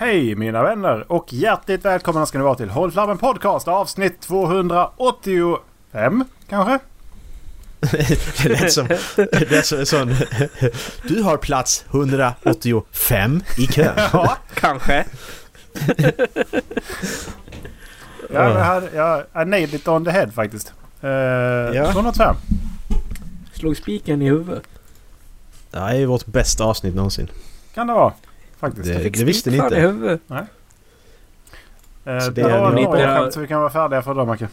Hej mina vänner och hjärtligt välkomna ska ni vara till Håll Flabben Podcast avsnitt 285 kanske? det lät som, det lät som en sån... Du har plats 185 i kön. Ja, kanske. Ja, jag, hade, jag I nailed it on the head faktiskt. Uh, ja. 205. Slog spiken i huvudet. Det här är vårt bästa avsnitt någonsin. Kan det vara. Faktiskt. Det, det visste ni inte. i huvudet. Nej. Uh, det är några skämt så vi kan vara färdiga för idag Macke.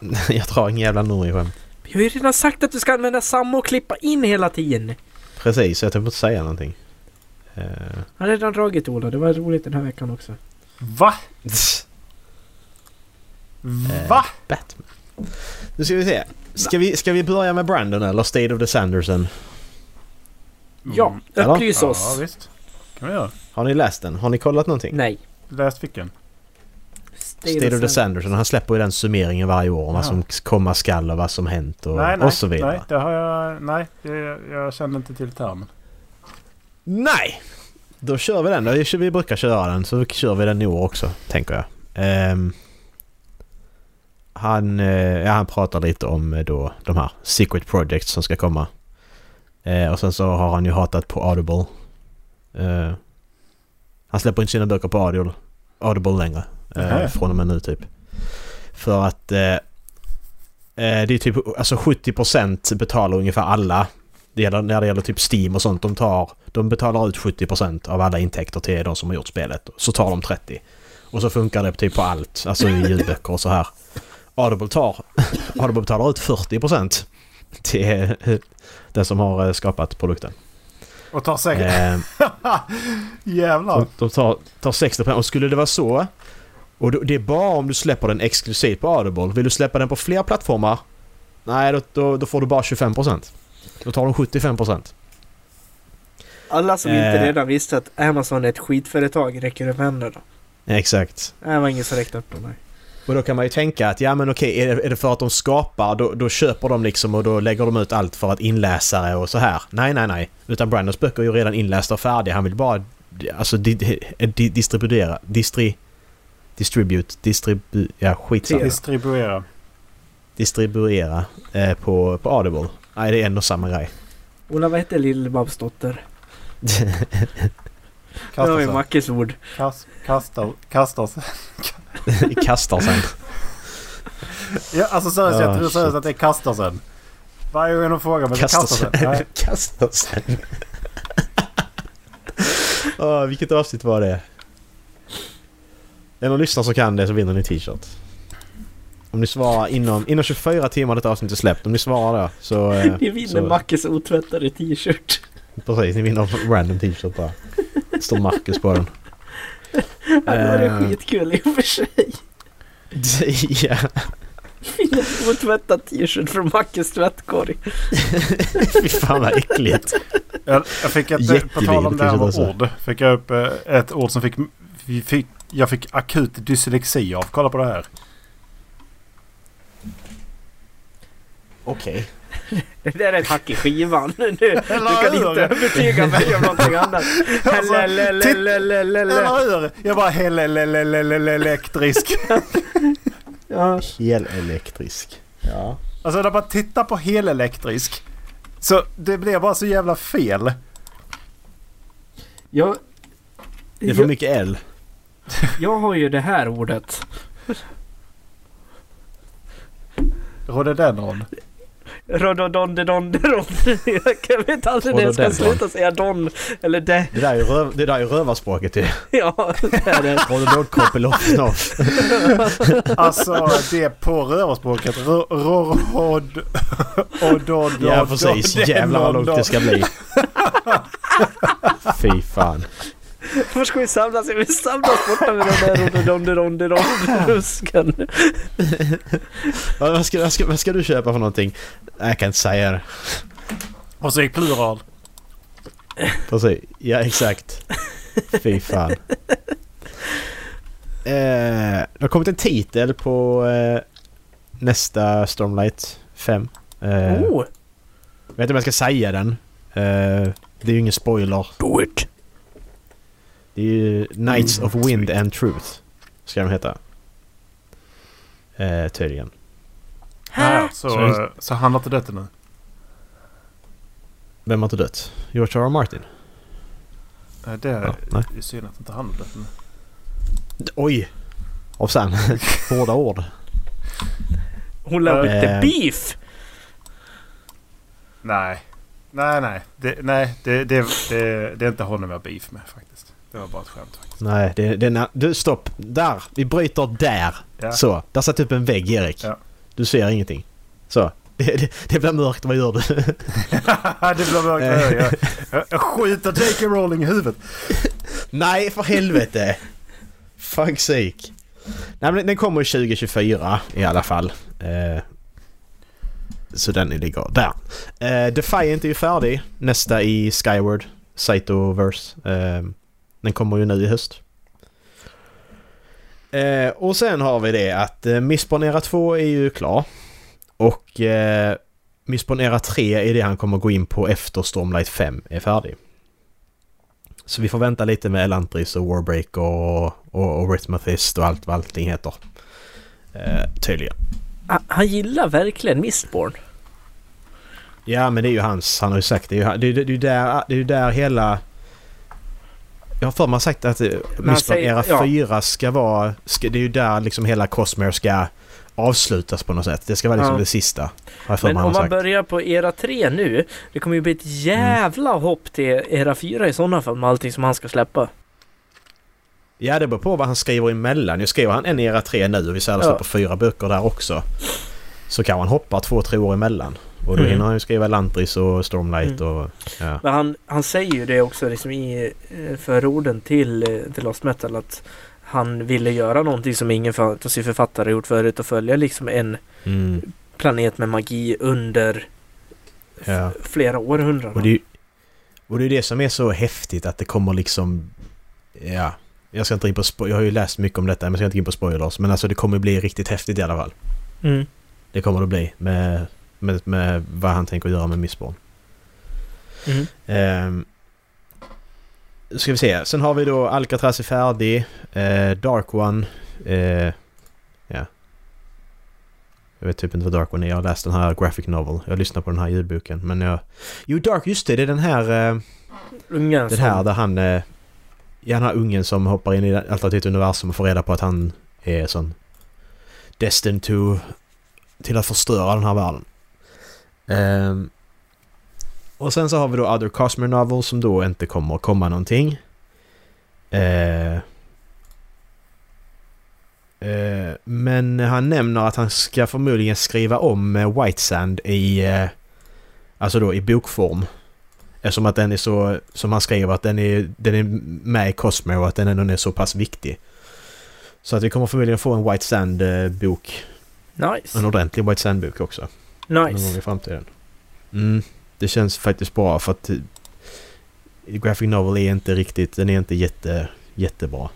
jag drar ingen jävla Norge-skämt. Vi har ju redan sagt att du ska använda samma och klippa in hela tiden. Precis, jag tänkte inte säga någonting. Uh. Jag har redan dragit Ola. Det var roligt den här veckan också. Va? Va? Uh, Batman. Nu ska vi se. Ska vi, ska vi börja med Brandon eller State of the Sanderson? Ja, upplys oss. Ja, visst. Kan vi göra. Har ni läst den? Har ni kollat någonting? Nej. Läst vilken? State, State of the Sanderson. Han släpper ju den summeringen varje år om vad som komma skall och vad som hänt och, nej, nej, och så vidare. Nej, det har jag... Nej, det, jag kände inte till termen. Nej! Då kör vi den. Då. Vi brukar köra den så kör vi den i år också, tänker jag. Um, han, uh, ja, han pratar lite om uh, då de här Secret Projects som ska komma. Uh, och sen så har han ju hatat på Audible. Han släpper inte sina böcker på Audible, Audible längre. Uh, från och med nu typ. För att det är typ alltså 70% betalar ungefär alla det gäller, när det gäller typ Steam och sånt. De, tar, de betalar ut 70% av alla intäkter till de som har gjort spelet. Så tar de 30%. Och så funkar det typ på allt. Alltså i ljudböcker och så här. Audible tar... Audible betalar ut 40% till den som har skapat produkten. Och tar 60... Eh, Jävlar! De tar, tar 60% och skulle det vara så... Och det är bara om du släpper den exklusivt på Audible. Vill du släppa den på fler plattformar? Nej, då, då, då får du bara 25%. Då tar de 75%. Alla som eh. inte redan visste att Amazon är ett skitföretag räcker upp händerna. Exakt. Det var ingen som räckte upp på mig. Och då kan man ju tänka att ja men okej, är det, är det för att de skapar då, då köper de liksom och då lägger de ut allt för att inläsare och så här. Nej, nej, nej. Utan Brandons böcker är ju redan inlästa och färdiga. Han vill bara alltså di, di, distribuera, distri, distribute, distribu, ja skitsamma. Distribuera. Distribuera eh, på, på Audible. Nej, det är en och samma grej. Ola, vad heter Lill-Babs dotter? Det var ju Mackes ord. Kast, kastar, kastar sig. kastar sen. Ja, alltså seriöst, jag tror seriöst att det är kastar sen. Varje gång de frågar mig kastar sen. kastar sen. oh, vilket avsnitt var det? Är det någon lyssnare som kan det så vinner ni t-shirt. Om ni svarar inom, inom 24 timmar detta avsnitt är släppt. Om ni svarar då så... Eh, ni vinner så, Mackes otvättade t-shirt. Precis, ni vinner random t-shirt bara. Det står Marcus på den. Ja, det var uh, skitkul i och för sig. ja. Vinner en otvättad t-shirt från Mackes tvättkorg. Fy fan vad äckligt. Jag, jag fick ett, på tal om det här med ord. Fick jag upp eh, ett ord som fick, fick jag fick akut dyslexi av. Kolla på det här. Okej. Okay. Det där är ett hack i skivan. Du, du kan inte övertyga mig om någonting annat. Alltså, eller hur? Jag bara helelektrisk. Ja. Helelektrisk. Ja. Alltså när man tittar på helelektrisk. Så det blir bara så jävla fel. Jag... Det är för mycket L. Jag har ju det här ordet. Rhododendron. Rododonderonderon. Jag vet aldrig när jag ska sluta säga don eller det. Det där är ju, röv, det där är ju rövarspråket ju. Ja, det är det. Rododonkoppelofnoff. Alltså det på rövarspråket. Rod... Odod... Ja precis. Jävlar vad långt det ska bli. Fy fan. Var ska vi samlas? Vi samlas borta med den där ronderonderondrusken. vad, ska, vad, ska, vad ska du köpa för någonting? Jag kan inte säga det. Och så i plural. Precis. Ja, exakt. Fy fan. Eh, det har kommit en titel på eh, nästa Stormlight 5. Eh, oh. Jag vet inte om jag ska säga den. Eh, det är ju ingen spoiler. Do it! Det är ju Knights of Wind and Truth. Ska de heta. Eh, tydligen. Ja, så, så, så han har inte dött ännu? Vem har inte dött? George R. R. Martin? Det är ja, synd att inte han har dött ännu. Oj! Och sen hårda ord. Hon lär inte äh, beef! Nej. Nej, nej. Det, nej, det, det, det, det är inte honom jag har beef med faktiskt. Det var bara ett skämt faktiskt. Nej, det, det är... Du, stopp! Där! Vi bryter där! Ja. Så. Där satt upp en vägg, Erik. Ja. Du ser ingenting. Så. Det, det, det blir mörkt, vad gör du? det blir mörkt, vad gör jag? Jag, jag skjuter J.K. Rowling i huvudet. Nej, för helvete! Fuck sake. Nej, men den kommer 2024 i alla fall. Eh, så den ligger där. Eh, Defiant är ju färdig. Nästa i Skyward. Saitoverse. Eh, den kommer ju nu i höst. Eh, och sen har vi det att eh, Missponera 2 är ju klar. Och eh, Missponera 3 är det han kommer gå in på efter Stormlight 5 är färdig. Så vi får vänta lite med Elantris och Warbreak och, och, och Rhythmathist och allt vad allting heter. Eh, tydligen. Han gillar verkligen Mistborn. Ja men det är ju hans, han har ju sagt det. Är ju, det, det är där, det är där hela... Jag har för mig sagt att eh, Mistborn Era ja. 4 ska vara... Ska, det är ju där liksom hela Cosmere ska avslutas på något sätt. Det ska vara liksom ja. det sista. Men om man börjar på era 3 nu, det kommer ju bli ett jävla mm. hopp till era 4 i sådana fall med allting som han ska släppa. Ja, det beror på vad han skriver emellan. Nu skriver han en era 3 nu och vi säger ja. släpper fyra böcker där också. Så kan han hoppa två, tre år emellan. Och då mm. hinner han ju skriva Lantris och Stormlight mm. och... Ja. Men han, han säger ju det också liksom i eh, förorden till, eh, till Lost Metal att han ville göra någonting som ingen fantasyförfattare gjort förut och följa liksom en mm. planet med magi under ja. flera århundraden. Och det, och det är det som är så häftigt att det kommer liksom... Ja, jag ska inte in på Jag har ju läst mycket om detta men jag ska inte in på spoilers. Men alltså det kommer bli riktigt häftigt i alla fall. Mm. Det kommer det bli med, med, med vad han tänker göra med Missborn. Mm. Um, ska vi se. Sen har vi då Alcatraz är färdig. Eh, Dark One. Eh, ja. Jag vet typ inte vad Dark One är. Jag har läst den här Graphic Novel. Jag lyssnar på den här ljudboken. Men jag... Jo, Dark, just det. Det är den här... Eh, ungen Den här där han... Eh, ja, den här ungen som hoppar in i alternativt universum och får reda på att han är sån... Destined to... Till att förstöra den här världen. Um, och sen så har vi då Other Cosmer Novels som då inte kommer att komma någonting. Eh, eh, men han nämner att han ska förmodligen skriva om eh, White Sand i... Eh, alltså då i bokform. Eftersom att den är så... Som han skriver att den är, den är med i Cosmo och att den ändå är så pass viktig. Så att vi kommer förmodligen få en White Sand-bok. Nice. En ordentlig White Sand-bok också. Nice. Någon gång i framtiden. Mm det känns faktiskt bra för att Graphic Novel är inte riktigt, den är inte jätte, jättebra.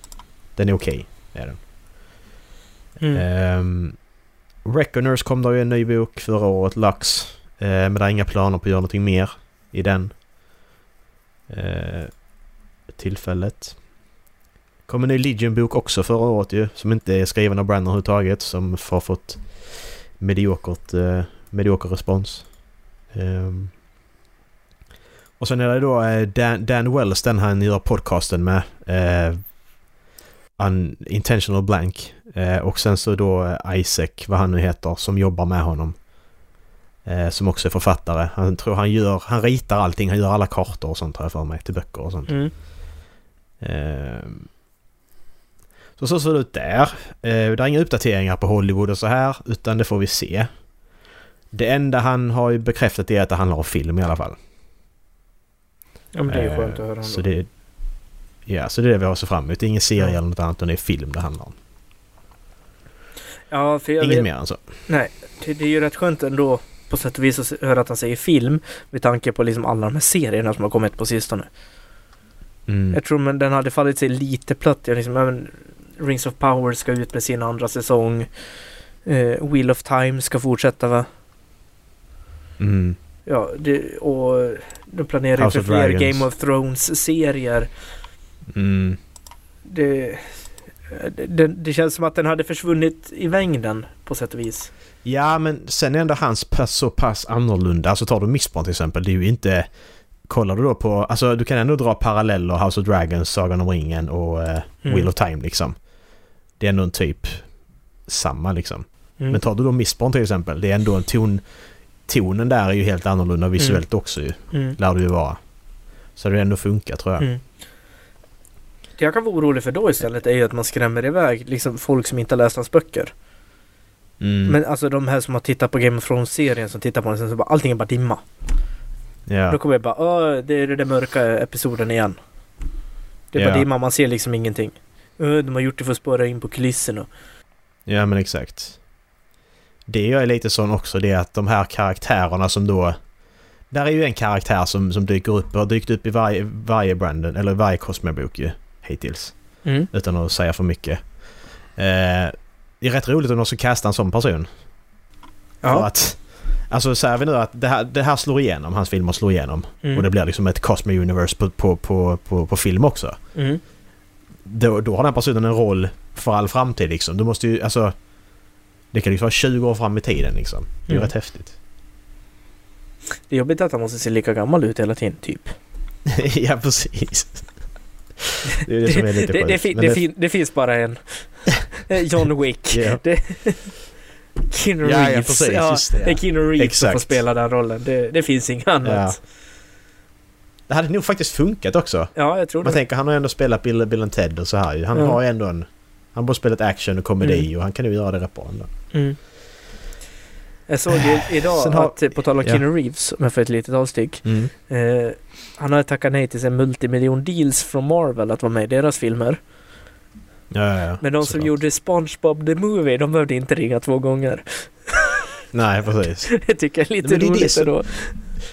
Den är okej, okay, är den. Mm. Um, Reckoners kom då ju en ny bok förra året, Lux. Uh, men det är inga planer på att göra någonting mer i den. Uh, tillfället. kom en ny Legion-bok också förra året ju. Som inte är skriven av Brandon överhuvudtaget. Som har fått mediokert, uh, medioker respons. Um, och sen är det då eh, Dan, Dan Wells, den han gör podcasten med. Eh, un, Intentional Blank. Eh, och sen så då eh, Isaac, vad han nu heter, som jobbar med honom. Eh, som också är författare. Han tror han gör, han ritar allting, han gör alla kartor och sånt har jag för mig till böcker och sånt. Mm. Eh, så så ser det ut där. Eh, det är inga uppdateringar på Hollywood och så här, utan det får vi se. Det enda han har bekräftat är att det handlar om film i alla fall. Ja men det är ju skönt att höra. Så det, ja, så det är det vi har se fram emot. Det är ingen serie eller något annat utan det är film det handlar om. Ja, för jag Inget vet, mer än så. Nej, det, det är ju rätt skönt ändå på sätt och vis att höra att han säger film med tanke på liksom alla de här serierna som har kommit på sistone. Mm. Jag tror men den hade fallit sig lite platt. Jag liksom, även Rings of Power ska ut med sin andra säsong. Eh, Wheel of Time ska fortsätta va? Mm. Ja, det, och de planerar ju för fler Dragons. Game of Thrones-serier. Mm. det, det, det känns som att den hade försvunnit i mängden på sätt och vis. Ja, men sen är ändå hans pass så pass annorlunda. Alltså tar du Missborn till exempel, det är ju inte... Kollar du då på... Alltså du kan ändå dra paralleller House of Dragons, Sagan om ringen och uh, mm. Wheel of Time liksom. Det är ändå en typ samma liksom. Mm. Men tar du då Missborn till exempel, det är ändå en ton... Tonen där är ju helt annorlunda visuellt mm. också ju. Mm. Lär det ju vara. Så det ändå funkar tror jag. Mm. Det jag kan vara orolig för då istället är ju att man skrämmer iväg liksom folk som inte har läst hans böcker. Mm. Men alltså de här som har tittat på Game of Thrones-serien som tittar på den sen så bara allting är bara dimma. Ja. Då kommer jag bara Åh, det är den mörka episoden igen. Det är ja. bara dimma, man ser liksom ingenting. De har gjort det för att spåra in på kulisserna. Ja men exakt. Det jag är lite sån också det är att de här karaktärerna som då... Där är ju en karaktär som, som dyker upp och har dykt upp i varje, varje Brandon, eller varje Cosmo-bok ju hittills. Mm. Utan att säga för mycket. Eh, det är rätt roligt om de ska kasta en sån person. Ja. För att... Alltså säger vi nu att det här, det här slår igenom, hans filmer slår igenom. Mm. Och det blir liksom ett Cosmo Universe på, på, på, på, på film också. Mm. Då, då har den personen en roll för all framtid liksom. Du måste ju, alltså... Det kan liksom vara 20 år fram i tiden liksom. Det är mm. rätt häftigt. Det är jobbigt att han måste se lika gammal ut hela tiden, typ. ja, precis. Det är det som är lite det, det, det, fin, det, finns bara en. John Wick. Yeah. Keanu Reeves. Ja, ja, precis, ja, det, är Keanu Reeves Exakt. som får spela den rollen. Det, finns inget annat. Ja. Det hade nog faktiskt funkat också. Ja, jag tror Man det. tänker, han har ändå spelat Bill, Bill Ted och så här Han ja. har ändå en... Han har både spelat action och komedi mm. och han kan ju göra det rätt bra ändå. Mm. Jag såg ju idag har, att, på tal om ja. Keanu Reeves, om jag får ett litet avstick. Mm. Eh, han har tackat nej till en multimiljon deals från Marvel att vara med i deras filmer. Ja, ja. Men de som gjorde SpongeBob the Movie, de behövde inte ringa två gånger. Nej, precis. det tycker jag är lite Nej, roligt det då.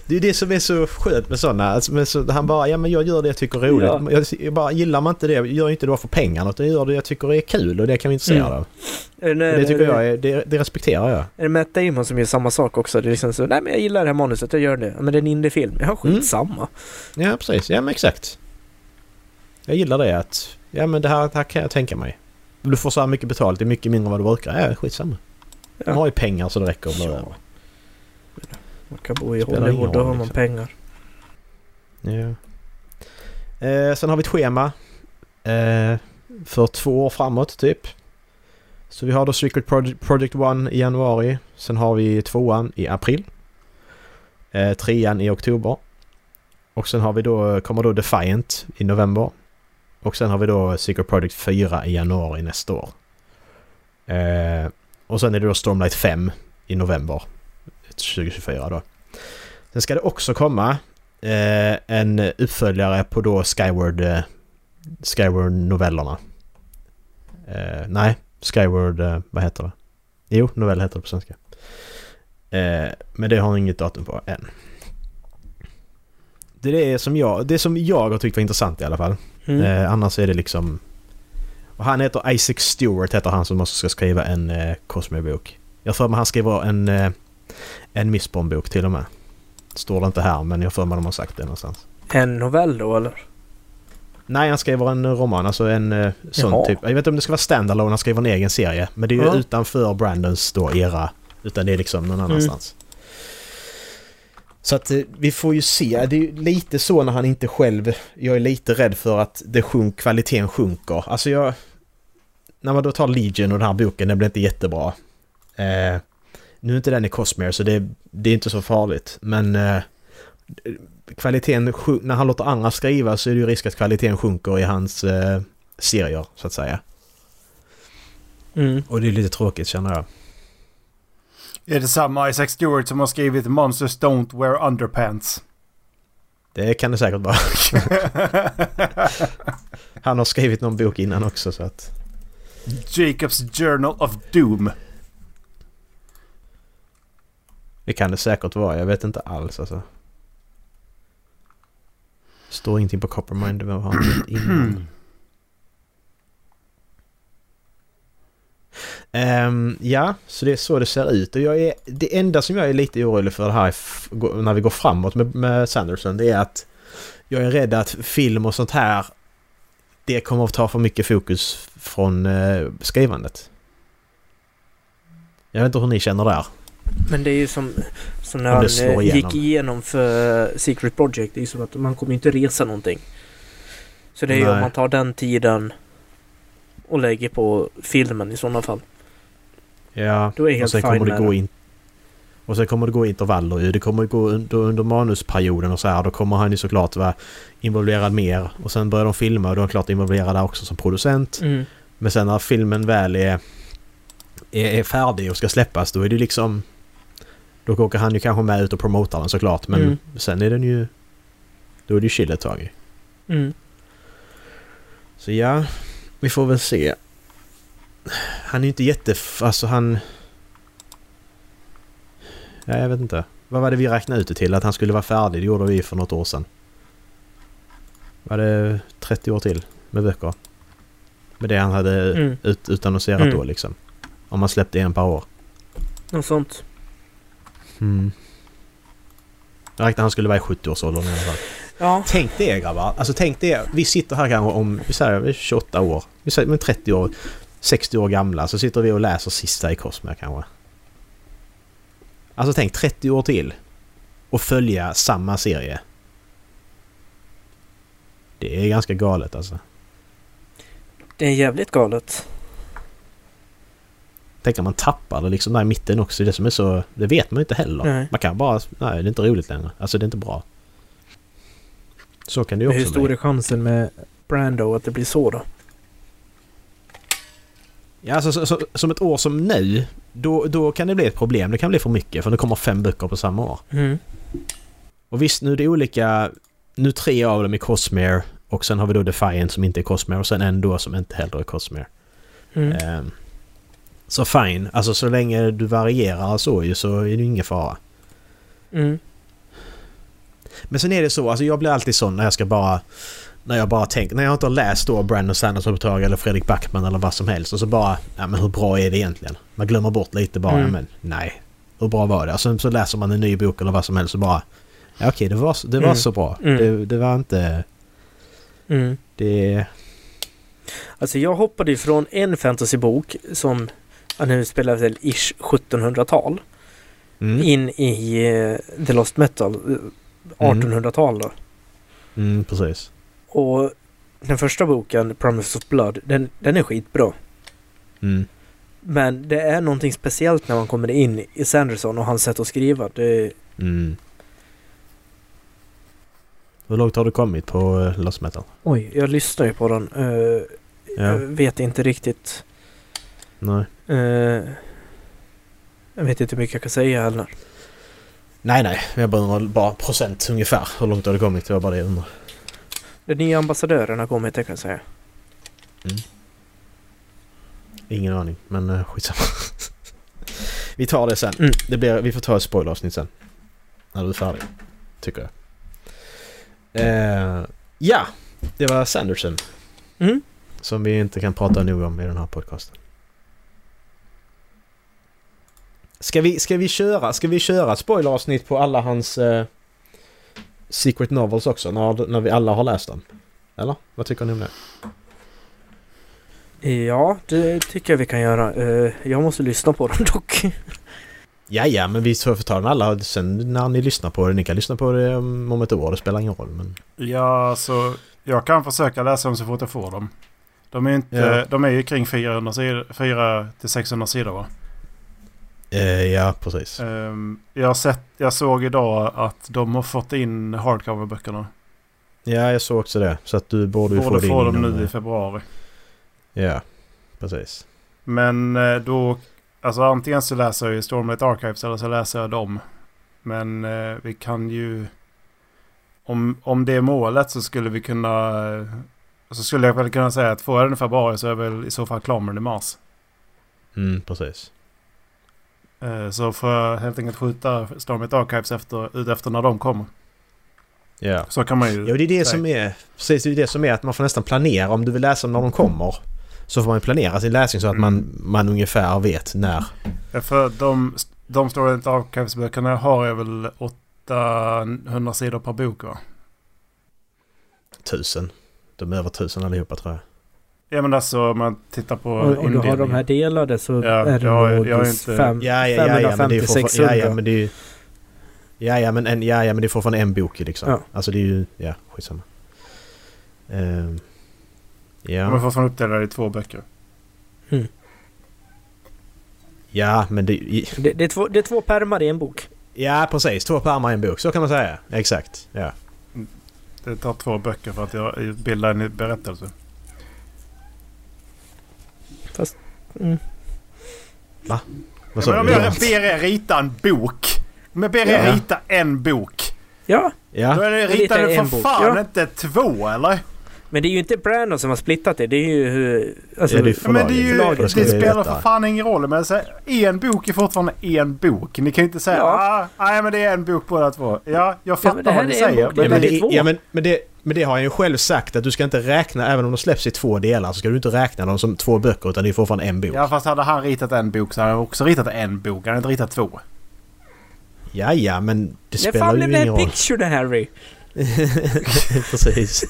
Det är det som är så skönt med sådana. Alltså, så, han bara, ja men jag gör det jag tycker är roligt. Ja. Jag, jag, bara, gillar man inte det, gör inte det för pengarna utan gör det jag tycker är kul och det kan vi intresserad mm. av. Det, det tycker jag är, det, det, respekterar jag. Är det Matt Damon som gör samma sak också? Det är liksom så, nej men jag gillar det här manuset, jag gör det. Men det är en indiefilm. Ja, skitsamma. Mm. Ja, precis. Ja men exakt. Jag gillar det att, ja men det här, det här kan jag tänka mig. Du får så här mycket betalt, det är mycket mindre än vad du brukar. Ja, skitsamma. Ja. Man har ju pengar så det räcker bli ja. Man kan bo i Hollywood, då har man liksom. pengar. Ja. Eh, sen har vi ett schema. Eh, för två år framåt typ. Så vi har då Secret Project, Project One i januari. Sen har vi tvåan i april. Eh, trean i oktober. Och sen har vi då, kommer då Defiant i november. Och sen har vi då Secret Project 4 i januari nästa år. Eh, och sen är det då Stormlight 5 i november 2024 då. Sen ska det också komma eh, en uppföljare på då Skyward, eh, Skyward-novellerna. Eh, nej, Skyward, eh, vad heter det? Jo, novell heter det på svenska. Eh, men det har inget datum på än. Det är det som jag, det som jag har tyckt var intressant i alla fall. Mm. Eh, annars är det liksom... Och han heter Isaac Stewart heter han som också ska skriva en eh, Cosmo-bok. Jag för mig han skriver en, eh, en Missbomb-bok till och med. Står det inte här men jag för mig de har sagt det någonstans. En novell då eller? Nej, han skriver en roman. Alltså en eh, sån Jaha. typ. Jag vet inte om det ska vara standalone, han skriver en egen serie. Men det är ju ja. utanför Brandons då era. Utan det är liksom någon mm. annanstans. Mm. Så att eh, vi får ju se. Det är lite så när han inte själv... Jag är lite rädd för att det sjunk, kvaliteten sjunker. Alltså jag... När man då tar Legion och den här boken, den blir inte jättebra. Eh, nu är inte den i Cosmere så det, det är inte så farligt. Men eh, kvaliteten, när han låter andra skriva så är det ju risk att kvaliteten sjunker i hans eh, serier så att säga. Mm. Och det är lite tråkigt känner jag. Är det samma Isaac Stewart som har skrivit Monsters Don't Wear Underpants? Det kan det säkert vara. Han har skrivit någon bok innan också så att... Jacobs Journal of Doom. Det kan det säkert vara. Jag vet inte alls alltså. Står ingenting på Coppermind vad han innan. Um, ehm, ja, så det är så det ser ut. Och jag är, det enda som jag är lite orolig för här när vi går framåt med, med Sanderson det är att jag är rädd att film och sånt här det kommer att ta för mycket fokus från eh, skrivandet. Jag vet inte hur ni känner där. Men det är ju som, som när han eh, gick igenom för Secret Project. Det är ju som att man kommer inte resa någonting. Så det är ju om man tar den tiden och lägger på filmen i sådana fall. Ja, Då är helt och sen kommer det gå in och sen kommer det gå intervaller ju. Det kommer gå under, under manusperioden och så här. Då kommer han ju såklart vara involverad mer. Och sen börjar de filma och då är han klart involverad där också som producent. Mm. Men sen när filmen väl är, är, är, färdig och ska släppas då är det liksom... Då åker han ju kanske med ut och promotar den såklart. Men mm. sen är den ju... Då är det ju chill ett tag mm. Så ja, vi får väl se. Han är ju inte jätte... Alltså han... Ja, jag vet inte. Vad var det vi räknade ut det till? Att han skulle vara färdig? Det gjorde vi för något år sedan. Var det 30 år till med böcker? Med det han hade mm. ut, utannonserat mm. då liksom. Om man släppte en per år. Något sånt. Mm. Jag räknade han skulle vara i 70-årsåldern i alla fall. Ja. Tänk det grabbar. Alltså tänk det. Vi sitter här kanske om, vi säger 28 år. Vi säger 30 år. 60 år gamla. Så sitter vi och läser sista i Cosmere kanske. Alltså tänk 30 år till. Och följa samma serie. Det är ganska galet alltså. Det är jävligt galet. Tänk att man tappar det liksom där i mitten också. Det som är så... Det vet man inte heller. Nej. Man kan bara... Nej, det är inte roligt längre. Alltså det är inte bra. Så kan det ju också. Hur stor är chansen med Brando att det blir så då? Ja, alltså så, så, som ett år som nu, då, då kan det bli ett problem. Det kan bli för mycket för det kommer fem böcker på samma år. Mm. Och visst, nu är det olika... Nu tre av dem är Cosmere och sen har vi då Defiant som inte är Cosmere och sen en då som inte heller är Cosmere. Mm. Um, så fine, alltså så länge du varierar så ju så är det ingen fara. Mm. Men sen är det så, alltså jag blir alltid sån när jag ska bara... När jag bara tänker, när jag inte har läst då Brandon Sanderson på tag eller Fredrik Backman eller vad som helst och så bara... Ja men hur bra är det egentligen? Man glömmer bort lite bara, mm. men nej. Hur bra var det? Och sen så läser man en ny bok eller vad som helst och bara... Ja okej, det var, det var mm. så bra. Mm. Det, det, var inte... Mm. Det... Alltså jag hoppade ifrån en fantasybok som... Nu spelar väl ish 1700-tal. Mm. In i uh, The Lost Metal. 1800-tal då. Mm, precis. Och den första boken, Promise of Blood, den, den är skitbra. Mm. Men det är någonting speciellt när man kommer in i Sanderson och hans sätt att skriva. Det... Mm. Hur långt har du kommit på uh, Lost Metal? Oj, jag lyssnar ju på den. Uh, ja. Jag vet inte riktigt. Nej. Uh, jag vet inte hur mycket jag kan säga heller. Nej, nej. Jag bara bara procent ungefär. Hur långt har det kommit? Det var bara det jag undrar. Den nya ambassadören har kommit, det kan jag säga. Mm. Ingen aning, men uh, skitsamma. vi tar det sen. Mm. Det blir, vi får ta ett spoileravsnitt sen. När du är färdig. Tycker jag. Uh, ja, det var Sanderson. Mm. Som vi inte kan prata nog om i den här podcasten. Ska vi, ska vi köra, ska vi köra spoileravsnitt på alla hans eh, Secret Novels också när, när vi alla har läst dem? Eller? Vad tycker ni om det? Ja, det tycker jag vi kan göra. Uh, jag måste lyssna på dem dock. Ja, ja, men vi får ta den alla sen när ni lyssnar på det. Ni kan lyssna på det om ett år, det spelar ingen roll. Men... Ja, så jag kan försöka läsa dem så fort jag får dem. De är, inte, ja. de är ju kring 400 sidor, 400-600 sidor va? Eh, ja, precis. Eh, jag, sett, jag såg idag att de har fått in hardcover-böckerna. Ja, jag såg också det. Så att du borde ju få, få dem nu i februari. Ja, precis. Men eh, då... Alltså antingen så läser jag ju Stormlight Archives eller så läser jag dem. Men eh, vi kan ju... Om, om det är målet så skulle vi kunna... Så skulle jag väl kunna säga att får jag den i februari så är väl i så fall klar med den i mars. Mm, precis. Eh, så får jag helt enkelt skjuta Stormit Archives efter, ut efter när de kommer. Ja. Så kan man ju Ja, det är det säga. som är... Precis, det är det som är att man får nästan planera. Om du vill läsa när de kommer så får man planera sin läsning så att man, mm. man ungefär vet när. Ja, för de, de Stormit Archives-böckerna har jag väl 800 sidor per bok va? Tusen. De är över tusen allihopa tror jag. Ja men alltså om man tittar på Och, och du har de här delade så Ja, är det jag- nog jag inte- fem, Ja, ja, ja, ja, men det är 550 fortfarande... Ja, 600. ja, men det är ju... Ja, ja, men, en, ja, ja, men det är fortfarande en bok liksom. Ja. Alltså det är ju... Ja, skitsamma. Um, De är ja. fortfarande uppdelade i två böcker. Ja, men det... i- Det, det, är två, det är två pärmar i en bok. Ja, precis. Två pärmar i en bok. Så kan man säga. Exakt. Ja. Det tar två böcker för att jag bilda en berättelse. Mm. Vad sa om du? jag ber er rita en bok. Om jag ber er Ja. rita en bok. Ja, Då Ja. är det, du en för bok, fan ja. inte två eller? Men det är ju inte Brandon som har splittat det. Det är ju hur... Alltså, Ja, det är Ja, men det, är ju, Förlaget. det spelar för fan ingen roll. Men så, en bok är fortfarande en bok. Ni kan ju inte säga Ja. ah, nej men det är en bok båda två. Ja, jag fattar här vad ni är en säger. bok, men Ja, det men, är det, ja, men, men, det, men det har han ju själv sagt att du ska inte räkna, även om de släpps i två delar, så ska du inte räkna dem som två böcker utan det är fortfarande en bok. Ja fast hade han ritat en bok så hade han också ritat en bok. Han hade inte ritat två. Ja, ja, men det det spelar fan ju blev det ingen en roll. picture det Harry. Precis.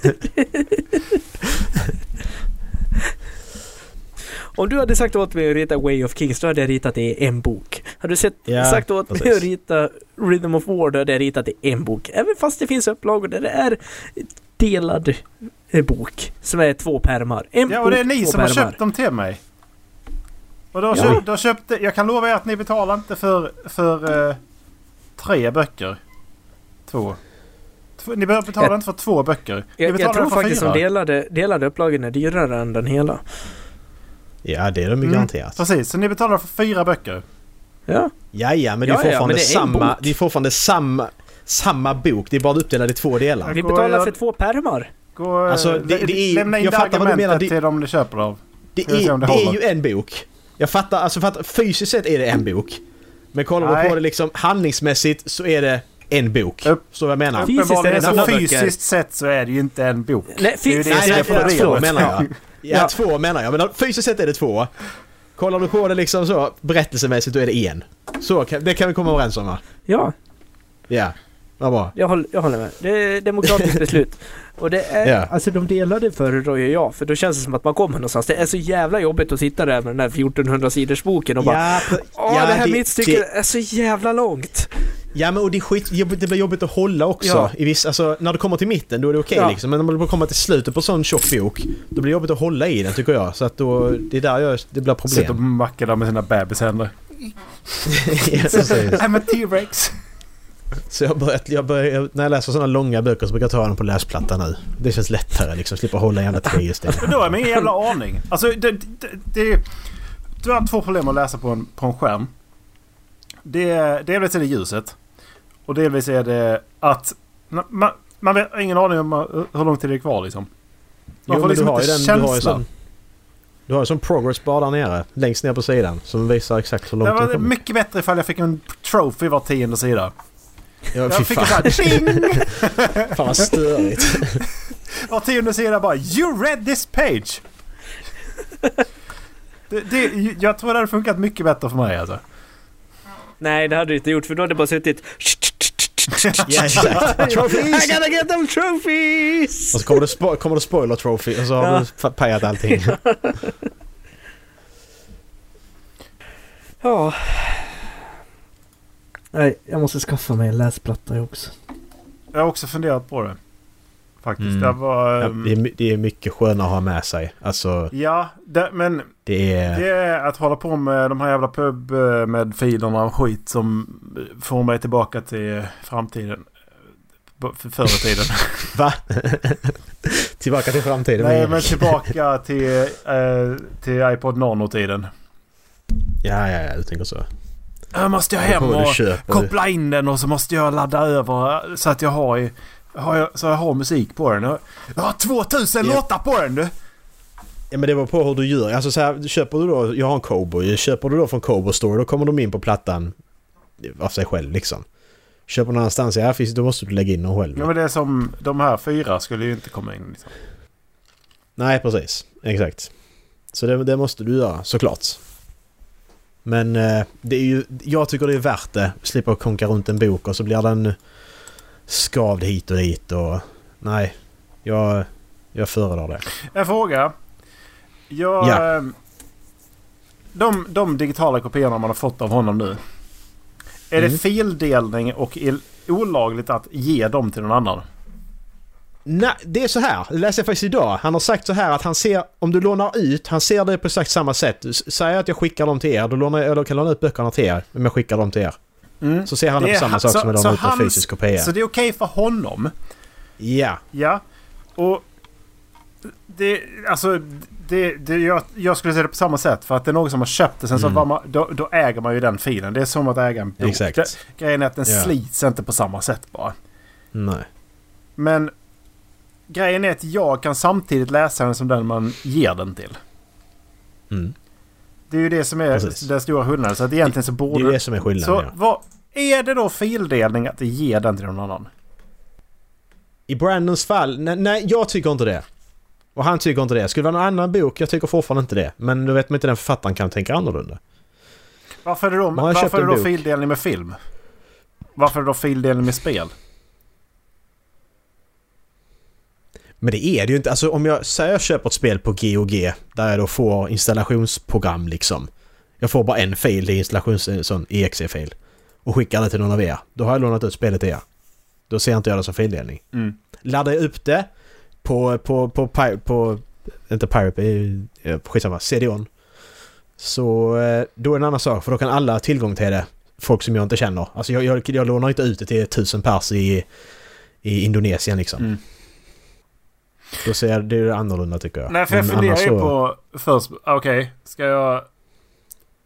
Om du hade sagt åt mig att rita Way of Kings, då hade jag ritat det i en bok. Hade du sett, Ja, sagt åt mig precis. att rita Rhythm of War, då hade jag ritat det i en bok. Även fast det finns upplagor där det är delad bok, som är två pärmar. En Ja och det är ni som har pärmar. köpt dem till mig. Och då, Ja. köp, då köpte... Jag kan lova er att ni betalar inte för, för eh, tre böcker. Två. Ni behöver betala Jag- inte för två böcker. Ni Jag, jag betalar tror för faktiskt fyra. att delade, delade upplagorna är dyrare än den hela. Ja, det är de ju Mm. garanterat. Precis, så ni betalar för fyra böcker. Ja, Ja, ja, men det är Ja, ja, fortfarande men det är samma... bok. Det är fortfarande samma... Samma bok, det är bara uppdelat i två delar. vi betalar för två pärmar. Gå, Alltså, det- det är- lämna in jag det fattar vad du menar, det- till dem ni köper av. Det är, det det är ju en bok. Jag fattar, alltså fattar, fysiskt sett är det en bok. Men kollar Nej. på det liksom handlingsmässigt så är det en bok. Upp- Så jag menar. Fysiskt är det så fysiskt sett så är det ju inte en bok. Nej, Det är ju det Nej, som är två menar jag. Ja, Ja. två menar jag. Men fysiskt sett är det två. Kollar du på det liksom så berättelsemässigt då är det en. Så det kan vi komma överens om va? Ja, Ja, vad bra. jag håller, jag håller med. Det är demokratiskt beslut. Och det är, Ja. alltså de delade föredrar ju jag, för då känns det som att man kommer någonstans. Det är så jävla jobbigt att sitta där med den här 1400 sidors boken och bara Ja, Åh, ja, det här det- mittstycket det- är så jävla långt! Ja men och det, är skit, det blir jobbigt att hålla också. Ja. I viss, alltså, när du kommer till mitten då är det okej Ja. liksom. Men när man kommer till slutet på sån tjock bok då blir det jobbigt att hålla i den tycker jag. Så att då, det är där jag, det blir Sitter och problem. mackar där med sina bebishänder. I'm a T-Rex. Så jag börjat, jag börjar, när jag läser såna långa böcker så brukar jag ta den på läsplatta nu. Det känns lättare liksom. Slippa hålla jävla tre just det. Men då har man ingen jävla aning. Alltså det, det, det, du har två problem att läsa på en, på en skärm. Det, delvis är det ljuset. Och delvis är det att man, man har ingen aning om uh, hur lång tid det är kvar liksom. Man Jo, får liksom du har inte den, du har ju känslan. sån, du har ju sån progress bar där nere. Längst ner på sidan. Som visar exakt hur Det långt du har var kommit. mycket bättre ifall jag fick en trophy var tionde sida. Ja, Jag fick fan. sån här ding! fan vad störigt. Var tionde sida bara You read this page! Det, det, jag tror det hade funkat mycket bättre för mig alltså. Nej, det hade du inte gjort för då hade det bara suttit ja. I gotta get them trophies! Och så kommer det, spo- kommer det spoiler trophy och så har Ja. du pajat allting. Ja. Nej, jag måste skaffa mig en läsplatta också. Jag har också funderat på det. Faktiskt. Mm. Det var... Ja, ehm, det, är, my- det är mycket skönare att ha med sig. Alltså Ja, det, men det är... det är att hålla på med de här jävla pub eh, med filerna och skit som får mig tillbaka till framtiden. För förr i tiden. Va? Tillbaka till framtiden. Nej, men tillbaka till, eh, till iPod Nano-tiden. Ja, ja, ja, du tänker så. Jag måste jag hem och koppla in den och så måste jag ladda över så att jag har, i- har jag, så jag har musik på den. Jag jag har 2000 Ja. låtar på den du! Ja men det var på hur du gör. Alltså så här, köper du då, jag har en Cowboy. Köper du då från Cowboy Store då kommer de in på plattan av sig själv liksom. Köper någon annanstans, ja finns, då måste du lägga in dem själv. Ja men det är som de här fyra skulle ju inte komma in. Liksom. Nej precis, exakt. Så det, det måste du göra såklart. Men eh, det är ju, jag tycker det är värt det. Slippa konka runt en bok och så blir den skavd hit och dit och... Nej. Jag, Jag föredrar det. En fråga. Jag, Ja. eh, de, de digitala kopiorna man har fått av honom nu. Är Mm. det fildelning och olagligt att ge dem till någon annan? Nej, det är så här. Det läste jag faktiskt idag. Han har sagt så här att han ser, om du lånar ut, han ser det på exakt samma sätt. Säg att jag skickar dem till er, då, lånar jag, då kan jag låna ut böckerna till er, om jag skickar dem till er. Mm. Så ser han det på är samma sak så- som så låna ut en fysisk kopia. Så det är okej för honom? Ja. Ja. Och det, alltså, det, det, jag, jag skulle säga det på samma sätt. För att det är någon som har köpt det. Sen så Mm. var man, då, då äger man ju den filen. Det är som att äga en bok. Exakt. Det, grejen är att den Ja. slits inte på samma sätt bara. Nej. Men grejen är att jag kan samtidigt läsa den som den man ger den till. Mm. Det är ju det som är Precis. den stora skillnaden. Så att egentligen så Det borde... är det som är så skillnaden ja. vad, är det då fildelning att ge den till någon annan? I Brandons fall, nej, nej jag tycker inte det. Och han tycker inte det. Skulle det vara en annan bok, jag tycker fortfarande inte det. Men då vet man inte den författaren kan tänka annorlunda. Varför är det då, varför är det då fildelning med film? Varför är det då fildelning med spel? Men det är det ju inte. Alltså om jag säger jag köper ett spel på GOG där jag då får installationsprogram liksom. Jag får bara en fil, det är installations... en sån exe-fil. Och skickar det till någon av er. Då har jag lånat ut spelet till er. Då ser inte jag det som fildelning. Mm. Laddar jag upp det på... på... på... på, på inte Pirate eh, skitsamma. CD-ON. Så eh, då är det en annan sak för då kan alla ha tillgång till det. Folk som jag inte känner. Alltså jag, jag, jag lånar inte ut det till tusen pers i, i Indonesien liksom. Mm. Då ser det är annorlunda tycker jag. Nej, för jag Men funderar ju på först, okej, ska jag...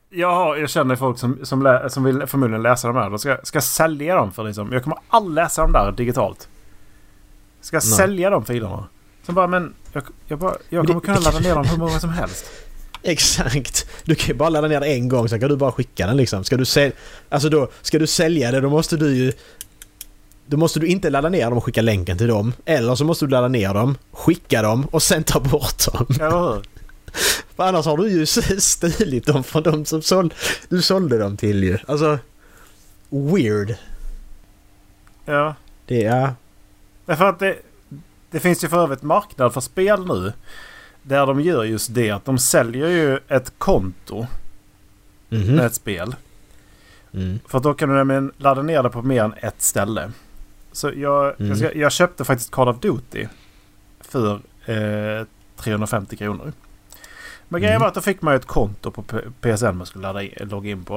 Jag, har, jag känner folk som, som, lä, som vill förmodligen läsa de här. Då ska, ska jag sälja dem för liksom... Jag kommer aldrig läsa dem där digitalt. Ska jag Nej. sälja de filerna? Så bara, men jag, jag, bara, jag kommer kunna ladda ner dem hur många som helst. Exakt! Du kan ju bara ladda ner det en gång, sen kan du bara skicka den liksom. Ska du, säl- alltså då, ska du sälja det, då måste du ju... Då måste du inte ladda ner dem och skicka länken till dem. Eller så måste du ladda ner dem, skicka dem och sen ta bort dem. Hur? För annars har du ju stulit dem från de som såld, du sålde dem till ju. Alltså... Weird. Ja. Det är... Därför att det, det finns ju för övrigt marknad för spel nu. Där de gör just det att de säljer ju ett konto Mhm. med ett spel. Mm. För då kan du nämligen ladda ner det på mer än ett ställe. Så jag, Mm. jag, ska, jag köpte faktiskt Call of Duty för eh, 350 kronor. Men grejen Mm. var att då fick man ett konto på PSN man skulle ladda in, logga in på.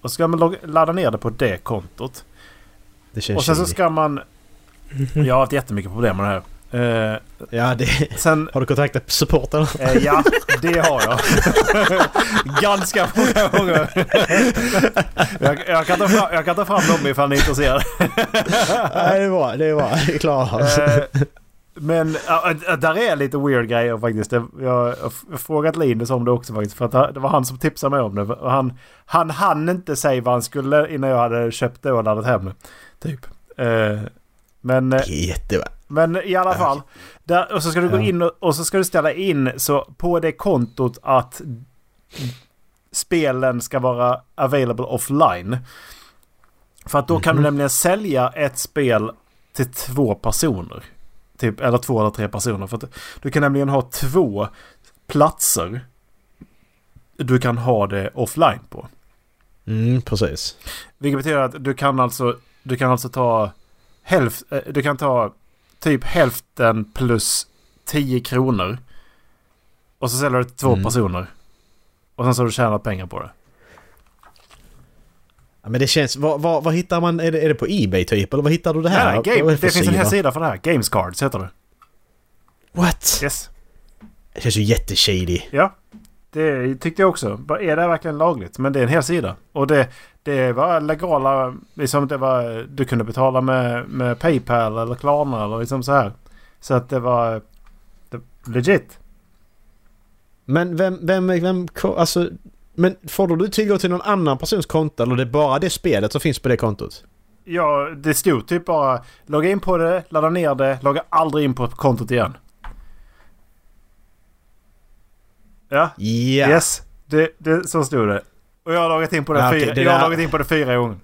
Och så ska man ladda ner det på det kontot. Det Och sen så ska man... Jag har haft jättemycket problem med det här. Eh, Ja, det... sen... Har du kontaktat supporten? Eh, ja, det har jag. Ganska många gånger. jag, jag, kan ta fram, jag kan ta fram dem ifall ni är intresserade. Nej, det är bra. Det är bra. Det är klart. Eh, Men äh, där är lite weird grejer faktiskt. Jag har frågat Linus om det också faktiskt. För att det var han som tipsade mig om det. Och han, han hann inte säga vad han skulle innan jag hade köpt det och laddat hem det. Typ. Men, eh, jättebra. men i alla fall. Där, och så ska du gå in och, och så ska du ställa in så på det kontot att spelen ska vara available offline. För att då kan du Mhm. nämligen sälja ett spel till två personer. Typ, eller två eller tre personer. För att du kan nämligen ha två platser du kan ha det offline på. Mm, precis. Vilket betyder att du kan alltså, du kan alltså ta hälf, eh, du kan ta typ hälften plus 10 kronor. Och så säljer du till två Mm. personer. Och sen så har du tjänat pengar på det. Ja, men det känns... Vad, vad, vad hittar man? Är det, är det på Ebay typ? Eller vad hittar du det här? Nej, game, det finns en hel sida? för det här. Games Cards heter det. What? Yes. Det känns ju jätteshady. Ja. Det tyckte jag också. Är det här verkligen lagligt? Men det är en hel sida. Och det, det var legala... Liksom det var, du kunde betala med, med Paypal eller Klarna eller liksom så här. Så att det var... Det, legit. Men vem, vem, vem... Alltså... Men får du tillgång till någon annan persons konto eller det är bara det spelet som finns på det kontot? Ja, det stod typ bara logga in på det, ladda ner det, logga aldrig in på kontot igen. Ja, Ja. yes. Det, det, så stod det. Och jag har loggat in på det, okej, fyra, det jag har där- in på det fyra gånger.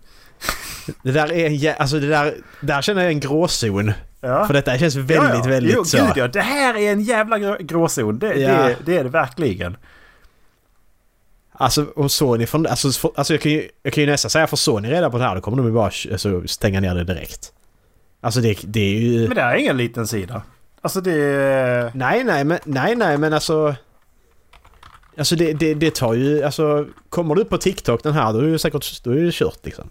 Det där är en jä- Alltså det där... Där känner jag en gråzon. Ja. För detta känns väldigt, ja, ja. väldigt jo, så. Gud, ja. Det här är en jävla grå, gråzon. Det, ja. det, det, är det verkligen. Alltså om Sony från, alltså, för, alltså jag, kan ju, jag kan ju nästan säga för Sony redan på det här, då kommer de ju bara alltså, stänga ner det direkt. Alltså det, det är ju... Men det är ingen liten sida. Alltså det... Nej, nej, men, nej, nej, men alltså... Alltså det, det, det tar ju, alltså... Kommer du på TikTok den här, då är det säkert, då är det kört liksom.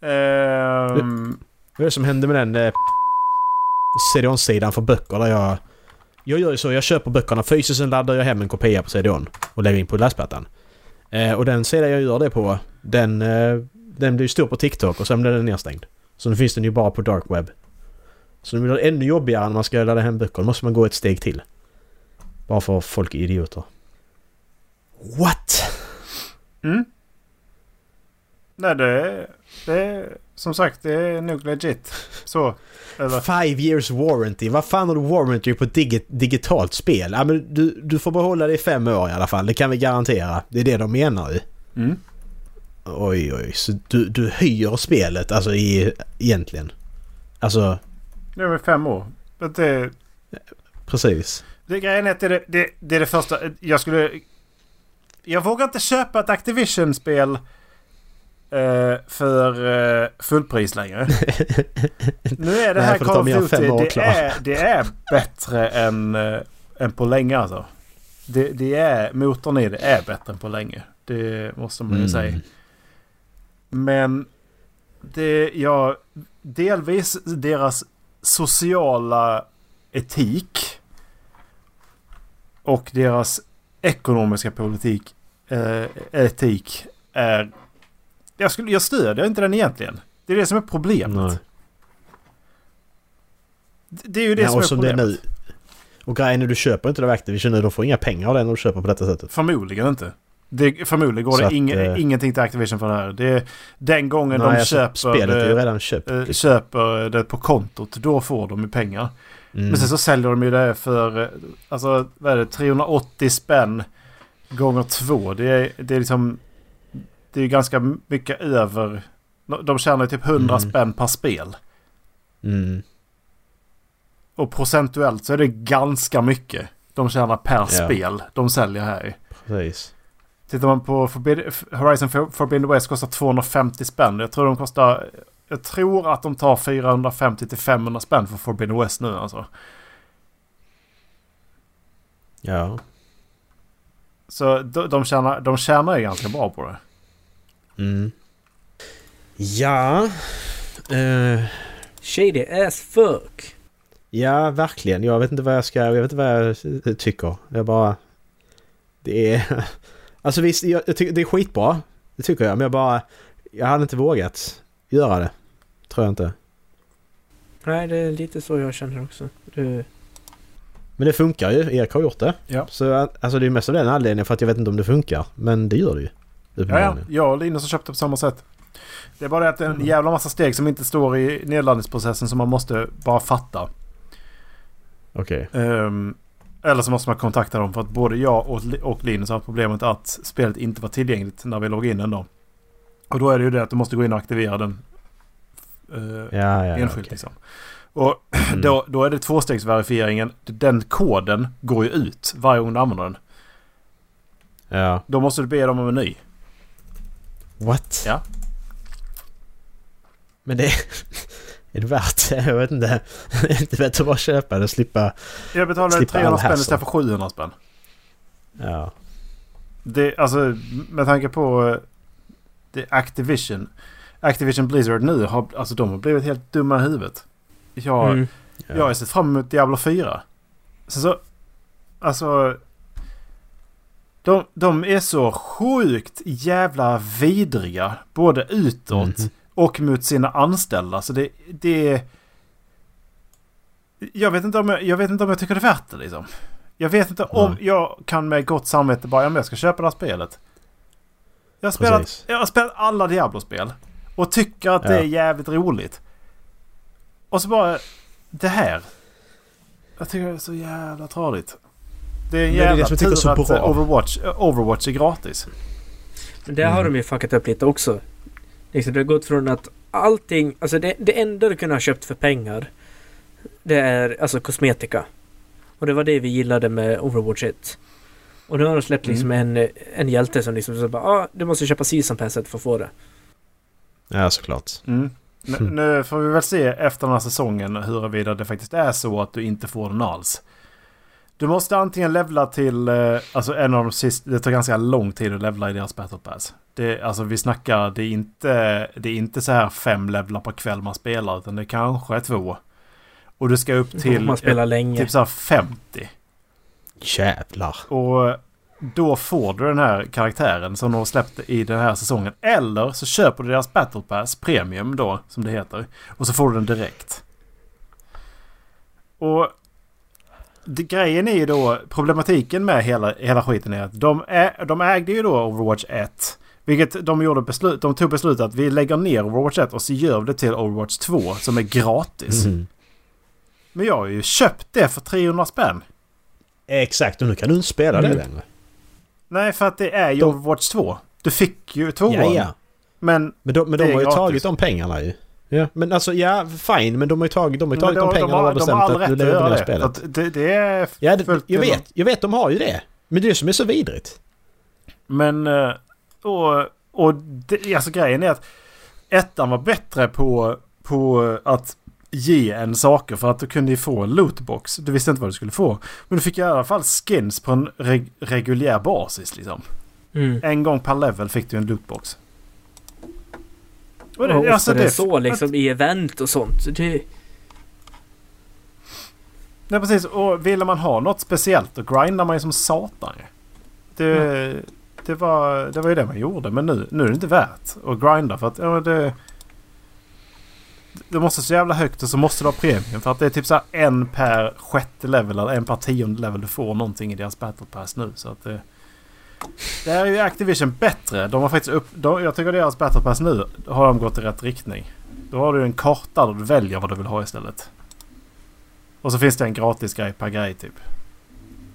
Um... Vad är det som hände med den eh, CD-ON-sidan för böcker där jag... Jag gör ju så, jag köper böckerna fysiskt, sen laddar jag hem en kopia på CD-ON och lägger in på läsplattan. Eh, och den sidan jag gör det på, den, eh, den blir stor på TikTok och sen blir den nedstängd. Så nu finns den ju bara på dark web. Så nu blir det ännu jobbigare när man ska ladda hem böcker. Då måste man gå ett steg till. Bara för att folk är idioter. What? Mm. Nej det, det som sagt det är nog legit. Så. Eller? Five years warranty. Vad fan har du warranty på dig digitalt spel? Ja, men du, du får behålla det i fem år i alla fall. Det kan vi garantera. Det är det de menar ju. Mm. Oj, oj. Så du, du hyr spelet alltså i, egentligen? Alltså... Det är väl fem år. Det, Precis. Det grejen är att det, det, det är det första... Jag skulle... Jag vågar inte köpa ett Activision-spel eh, för eh, fullpris längre. nu är det här Call of Duty, det är, det är bättre än, eh, än på länge alltså. Det, det, är, motorn i det är bättre än på länge. Det måste man ju mm. säga. Men det, ja, delvis deras sociala etik och deras ekonomiska politik, eh, etik är... Jag, skulle, jag stödjer inte den egentligen. Det är det som är problemet. Nej. Det är ju det Nej, som är problemet. Det nu, och grejen är du köper inte det av Activision nu. De får inga pengar av det när du köper på detta sättet. Förmodligen inte. Det, förmodligen går det att, ing, äh, ingenting till Activision för det här. Det, den gången nej, de alltså, köper, spelet är ju redan köpt, äh, köper det på kontot, då får de ju pengar. Mm. Men sen så säljer de ju det för, alltså vad är det, 380 spänn gånger två. Det är, det är liksom, det är ganska mycket över. De tjänar typ 100 mm. spänn per spel. Mm. Och procentuellt så är det ganska mycket de tjänar per ja. spel de säljer här. Precis. Tittar man på Forbid Horizon Forbidden West kostar 250 spänn. Jag tror de kostar... Jag tror att de tar 450 till 500 spänn för Forbidden West nu alltså. Ja. Så de, de, tjänar, de tjänar ju ganska bra på det. Mm. Ja. Uh. Shady as fuck. Ja, verkligen. Jag vet inte vad jag ska... Jag vet inte vad jag tycker. Jag bara... Det är... Alltså visst, jag, jag tycker det är skitbra. Det tycker jag. Men jag bara... Jag hade inte vågat göra det. Tror jag inte. Nej, det är lite så jag känner också. Det... Men det funkar ju. Erik har gjort det. Ja. Så alltså det är mest av den anledningen för att jag vet inte om det funkar. Men det gör det ju. Ja, ja. Jag och Linus har köpt det på samma sätt. Det är bara det att det är en jävla massa steg som inte står i nedladdningsprocessen som man måste bara fatta. Okej. Okay. Um, ehm, eller så måste man kontakta dem för att både jag och, och Linus har problemet att spelet inte var tillgängligt när vi loggar in den då. Och då är det ju det att du måste gå in och aktivera den uh, ja, ja, enskilt. Okay. Liksom. Och mm. då, då är det tvåstegsverifieringen. Den koden går ju ut varje gång du använder den. Ja. Då måste du be dem om en ny. What? Ja. Men det... Är det värt det? Jag vet inte. Det är inte bättre att bara köpa det och slippa Jag betalade 300 spänn istället för 700 spänn. Ja. Det, alltså med tanke på eh, Activision. Activision Blizzard nu har, alltså de har blivit helt dumma i huvudet. Jag, mm. ja. jag har sett fram emot Diablo 4. Sen så, alltså. De, de är så sjukt jävla vidriga. Både utåt mm. Och mot sina anställda. Så det, det jag vet, inte om jag, jag vet inte om jag tycker det är värt det liksom. Jag vet inte om mm. jag kan med gott samvete bara, ja men jag ska köpa det här spelet. Jag har spelat, jag har spelat alla Diablo-spel. Och tycker att ja. det är jävligt roligt. Och så bara, det här. Jag tycker det är så jävla tradigt. Det är en jävla det är tur att Overwatch, Overwatch är gratis. Men det har mm. de ju fuckat upp lite också. Liksom, det har gått från att allting, alltså det, det enda du kunde ha köpt för pengar det är alltså kosmetika. Och det var det vi gillade med Overwatch 1. Och nu har de släppt liksom mm. en, en hjälte som liksom så bara ah, du måste köpa season passet för att få det. Ja, såklart. Mm. Mm. Nu får vi väl se efter den här säsongen huruvida det faktiskt är så att du inte får den alls. Du måste antingen levla till, eh, alltså en av de sista, det tar ganska lång tid att levla i deras battle pass. Det, alltså vi snackar, det är inte, det är inte så här fem levlar per kväll man spelar utan det kanske är två. Och du ska upp till man spelar länge. typ så här 50. Jävlar. Och då får du den här karaktären som de har släppt i den här säsongen. Eller så köper du deras Battle Pass Premium då, som det heter. Och så får du den direkt. Och det, grejen är ju då, problematiken med hela, hela skiten är att de, ä, de ägde ju då Overwatch 1. Vilket de gjorde beslut, de tog beslutet att vi lägger ner Overwatch 1 och så gör vi det till Overwatch 2 som är gratis. Mm. Men jag har ju köpt det för 300 spänn. Exakt, och nu kan du inte spela mm. det längre. Nej, för att det är ju de... Overwatch 2. Du fick ju tvåan. Ja, ja. Men, men de, men de har ju gratis. tagit de pengarna ju. Ja, men alltså ja, fine. Men de har ju tagit, de har tagit de, de pengarna och bestämt att du lägger ner spelet. Det, det är ja, det, jag vet. Jag vet, de har ju det. Men det är det som är så vidrigt. Men... Eh, och, och det, alltså grejen är att ettan var bättre på, på att ge en saker för att du kunde ju få en lootbox. Du visste inte vad du skulle få. Men du fick i alla fall skins på en reg reguljär basis liksom. Mm. En gång per level fick du en lootbox. Och det, och alltså det, så liksom att, i event och sånt. Det... Nej precis. Och ville man ha något speciellt då grindar man ju som satan. Det, mm. det, var, det var ju det man gjorde. Men nu, nu är det inte värt att grinda för att ja, det det måste så jävla högt och så måste du ha premium. För att det är typ så en per sjätte level eller en per tionde level du får någonting i deras battle pass nu. Så att det... Där är ju Activision bättre. De har faktiskt upp... De, jag tycker deras battle pass nu har de gått i rätt riktning. Då har du en karta där du väljer vad du vill ha istället. Och så finns det en gratis grej per grej typ.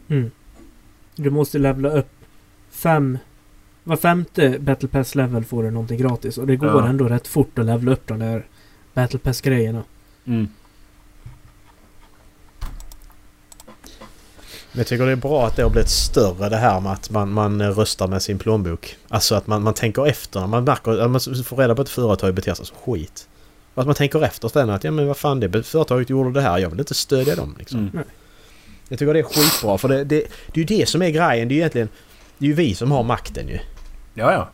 Mm. Du måste levla upp fem... Var femte battle pass level får du någonting gratis. Och det går ja. ändå rätt fort att levla upp de där Battle Pass-grejerna. Mm. Men jag tycker det är bra att det har blivit större det här med att man, man röstar med sin plånbok. Alltså att man, man tänker efter när man märker att man får reda på att ett företag beter sig som skit. att man tänker efter sen att ja men vad fan det företaget gjorde det här. Jag vill inte stödja dem liksom. Mm. Jag tycker det är skitbra för det, det, det är ju det som är grejen. Det är ju egentligen... Det är ju vi som har makten ju. Ja ja.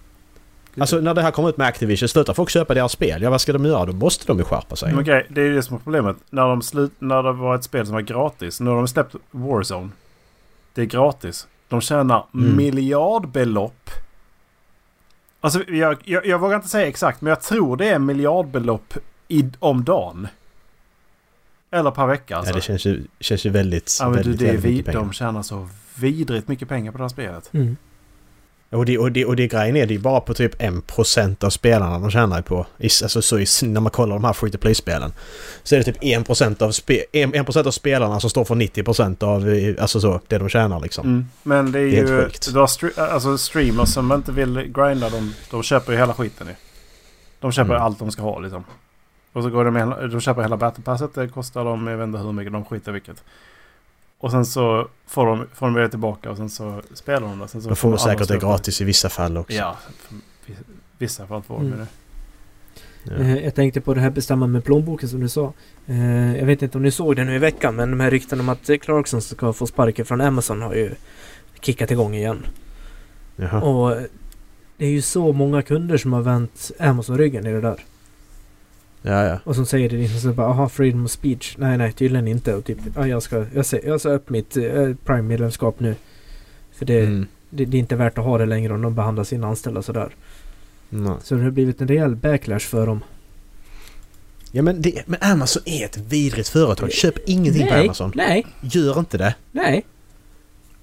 Alltså när det här kommer ut med Activision, slutar folk köpa deras spel? Ja vad ska de göra? Då måste de ju skärpa sig. Men okej, det är ju det som är problemet. När, de slut, när det var ett spel som var gratis. Nu har de släppt Warzone. Det är gratis. De tjänar mm. miljardbelopp. Alltså jag, jag, jag, vågar inte säga exakt men jag tror det är miljardbelopp i, om dagen. Eller per vecka alltså. Ja det känns ju, känns ju väldigt, ja, men väldigt, du, det väldigt mycket pengar. De tjänar så vidrigt mycket pengar på det här spelet. Mm. Och det, och, det, och det grejen är det är bara på typ 1% av spelarna de tjänar på. Alltså så i, när man kollar de här free to play-spelen. Så är det typ 1% av, spe, 1, av spelarna som står för 90% av alltså så, det de tjänar liksom. Mm. Men det är, det är ju... Du har stre alltså streamers som inte vill grinda, de, de köper ju hela skiten nu. De köper mm. allt de ska ha liksom. Och så går de med, de köper hela battlepasset. Det kostar dem, jag vet inte hur mycket, de skiter vilket. Och sen så får de, får de det tillbaka och sen så spelar de det. Sen så de får, får säkert det gratis i vissa fall också. Ja, vissa fall får de mm. det. Ja. Eh, jag tänkte på det här bestämma med plånboken som du sa. Eh, jag vet inte om ni såg det nu i veckan men de här rykten om att Clarkson ska få sparken från Amazon har ju kickat igång igen. Jaha. Och det är ju så många kunder som har vänt Amazon ryggen i det där. Ja, ja. Och som säger det liksom så bara, aha, freedom of speech. Nej, nej, tydligen inte. Och typ, ah, jag ska, jag, ser, jag ska upp mitt äh, Prime-medlemskap nu. För det, mm. det, det, är inte värt att ha det längre om de behandlar sina anställda sådär. Nej. Så det har blivit en rejäl backlash för dem. Ja men, det, men Amazon är ett vidrigt företag. Köp ingenting nej, på Amazon. Nej. Gör inte det. Nej.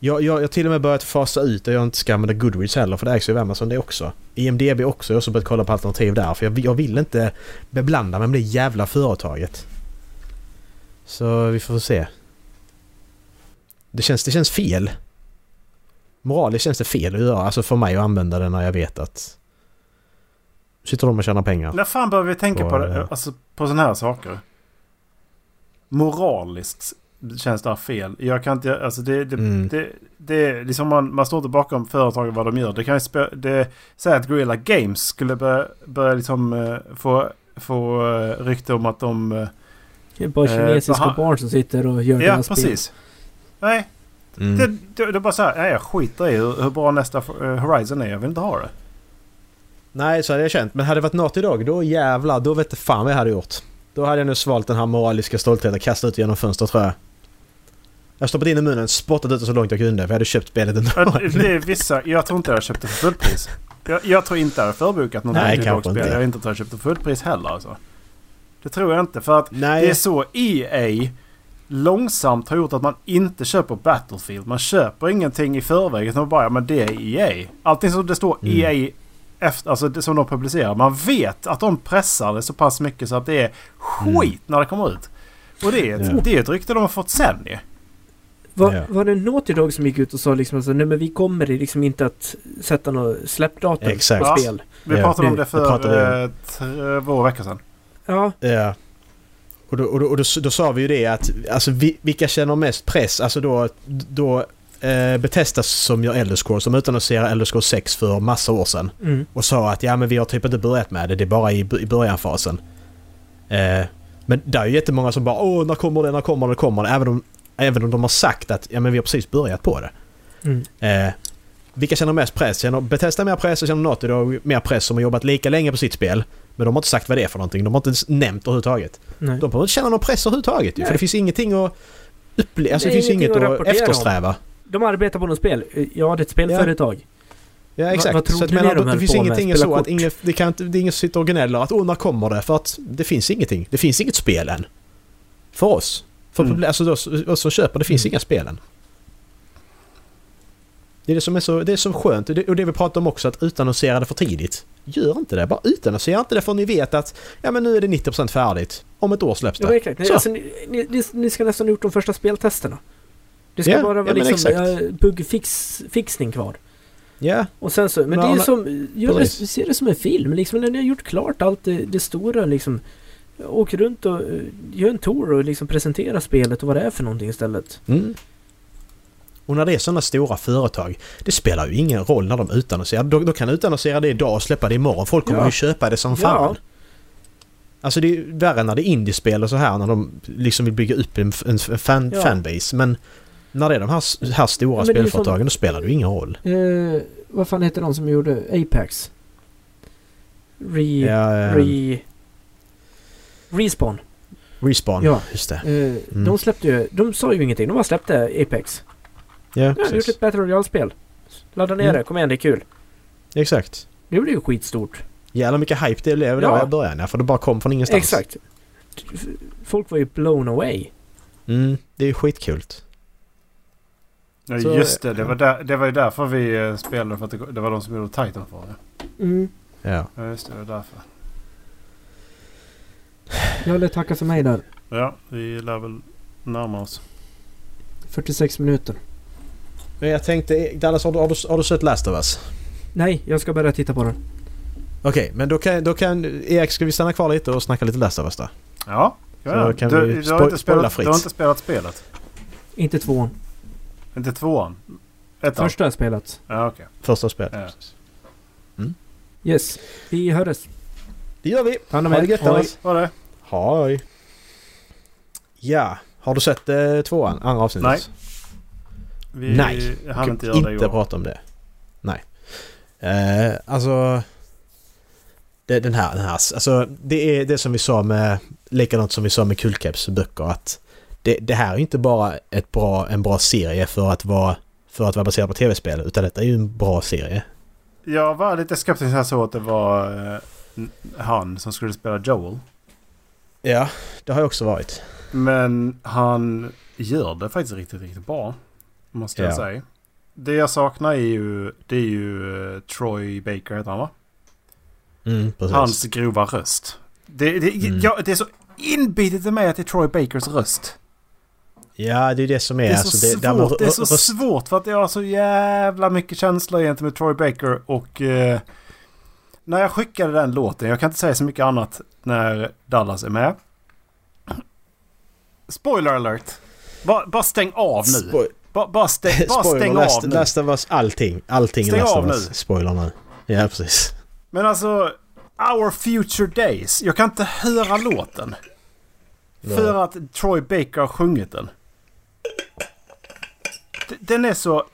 Jag, jag, jag till och med börjat fasa ut och jag inte ska använda Goodreads heller för det ägs ju av Amazon det också. IMDB också, jag har också börjat kolla på alternativ där för jag, jag vill inte beblanda mig med det jävla företaget. Så vi får se. Det känns, det känns fel. Moraliskt känns det fel att göra, alltså för mig att använda det när jag vet att... sitter de och tjänar pengar. När fan börjar vi tänka på, på, det, alltså, på sådana här saker? Moraliskt känns det här fel. Jag kan inte, alltså det, det, mm. det, det, liksom man, man står inte bakom företaget vad de gör. Det kan ju spela, det, säga att Guerrilla Games skulle börja, börja liksom uh, få, få uh, rykte om att de... Det är bara kinesiska uh, barn som sitter och gör Ja, precis. Spel. Nej. Mm. Det, det, det, är bara så här, nej, jag skiter i hur, hur bra nästa Horizon är. Jag vill inte ha det. Nej, så hade jag känt. Men hade det varit något idag, då jävlar, då vet jag fan vad jag hade gjort. Då hade jag nu svalt den här moraliska stoltheten och kastat ut genom fönstret tror jag. Jag stoppade in i munnen, spottat ut det så långt jag kunde för jag hade köpt spelet ändå. Det är vissa, jag tror inte jag hade köpt det för fullpris. Jag, jag tror inte jag hade förbokat något Nej, kanske inte. Jag inte tror jag köpt det för fullpris heller alltså. Det tror jag inte för att Nej. det är så EA långsamt har gjort att man inte köper Battlefield. Man köper ingenting i förväg utan bara ja, men det är EA. Allting som det står mm. EA efter, alltså det som de publicerar. Man vet att de pressar det så pass mycket så att det är skit mm. när det kommer ut. Och det är, ett, ja. det är ett rykte de har fått sen ju. Var, ja. var det Naughty Dog som gick ut och sa liksom alltså, nej men vi kommer liksom inte att sätta något släppdatum Exakt. på spel. Ja, vi pratade om det för eh, två veckor sedan. Ja. Ja. Och, då, och, då, och då, då, sa vi ju det att alltså vi, vilka känner mest press? Alltså då, då eh, Betestas som gör Elder Scrolls, som utannonserade Elder Scrolls 6 för massa år sedan. Mm. Och sa att ja men vi har typ inte börjat med det, det är bara i, i börjanfasen. Eh, men det är ju jättemånga som bara åh när kommer det, när kommer det, kommer det? Även om Även om de har sagt att ja, men vi har precis börjat på det. Mm. Eh, vilka känner mest press? Känner Bethesda mer press och känner Naughty Dog mer press som har jobbat lika länge på sitt spel? Men de har inte sagt vad det är för någonting. De har inte nämnt överhuvudtaget. Nej. De behöver inte känna någon press överhuvudtaget Nej. För det finns ingenting att uppleva. Alltså, det, det finns inget att, att eftersträva. Om. De arbetar på något spel. Ja, det är ett spelföretag. Ja. Ja exakt. Vad, vad så att, menar, de det finns ingenting så att inget, det, kan det är ingen som sitter och gnäller att åh när kommer det? För att det finns ingenting. Det finns inget spel än. För oss. För mm. alltså då, och som köper, det finns mm. inga spelen. Det är det som är så, det är så skönt. Och det, och det vi pratar om också, att utannonsera det för tidigt. Gör inte det. Bara utannonsera inte det för ni vet att ja men nu är det 90% färdigt. Om ett år släpps det. Ja, verkligen. Alltså, ni, ni, ni, ska nästan ha gjort de första speltesterna. Det ska ja, bara vara ja, liksom buggfixning kvar. Ja. Och sen så, men, det är som, gör det, se det som en film liksom. När ni har gjort klart allt det, det stora liksom. Åk runt och uh, gör en tour och liksom presentera spelet och vad det är för någonting istället. Mm. Och när det är sådana stora företag, det spelar ju ingen roll när de utannonserar. De, de kan utannonsera det idag och släppa det imorgon. Folk kommer ja. ju köpa det som fan. Ja. Alltså det är värre när det är indiespel och så här när de liksom vill bygga upp en, en fan, ja. fanbase. Men när det är de här, här stora spelföretagen som, då spelar det ju ingen roll. Eh, vad fan heter de som gjorde Apex? Re... Ja, eh, re Respawn. Respawn, ja. just det. Uh, mm. De släppte ju... De sa ju ingenting. De bara släppte Apex. Ja, ja, de gjort ett Battle Royale-spel. Ladda ner mm. det. Kom igen, det är kul. Exakt. Det blev ju skitstort. Jävlar mycket hype det blev ja. i början. Ja, för det bara kom från ingenstans. Exakt. Folk var ju blown away. Mm, det är ju skitkul. Ja Så, just det. Det var, där, det var ju därför vi eh, spelade. För att det, det var de som gjorde Titanfall. Mm. Ja. ja. just det. Det var därför. Jag vill tacka för mig där. Ja, vi lär väl närma oss. 46 minuter. Men jag tänkte, Dallas har du, har du, har du sett Last of Us? Nej, jag ska börja titta på den. Okej, okay, men då kan, då kan... Erik, ska vi stanna kvar lite och snacka lite Last of Us då? Ja, ja. kan du, vi du, har inte spelat, du har inte spelat spelet? Inte tvåan. Inte tvåan? Ettan? Första har jag spelat. Ja, okej. Okay. Första spelet, ja. Mm. Yes, vi hörs. Det gör vi. Ta hand om er. Ha det gött Dallas. Ha det. Hej. Ja, har du sett eh, tvåan? Andra avsnittet? Nej. Vi Nej, hann inte göra det inte prata om det. Nej. Eh, alltså... Det, den här, den här, alltså det är det som vi sa med, likadant som vi sa med Kullkeps böcker att det, det, här är inte bara ett bra, en bra serie för att vara, för att vara baserad på tv-spel utan detta är ju en bra serie. Jag var lite skeptisk när jag såg att det var eh, han som skulle spela Joel. Ja, det har jag också varit. Men han gör det faktiskt riktigt, riktigt bra. Måste jag säga. Det jag saknar är ju, det är ju uh, Troy Baker heter han va? Mm, Hans grova röst. Det, det, mm. ja, det är så inbitet i mig att det är Troy Bakers röst. Ja, det är det som är. Det är så, alltså, det, svårt, det är så svårt för att jag har så jävla mycket känslor gentemot Troy Baker och... Uh, när jag skickade den låten, jag kan inte säga så mycket annat när Dallas är med. Spoiler alert! Bara, bara stäng av nu. Spo bara, bara stäng, bara stäng last, av nu. Last of Us, allting. Allting Stäng av nu. Spoiler nu. Ja, precis. Men alltså, Our Future Days. Jag kan inte höra låten. Nej. För att Troy Baker har sjungit den. Den är så...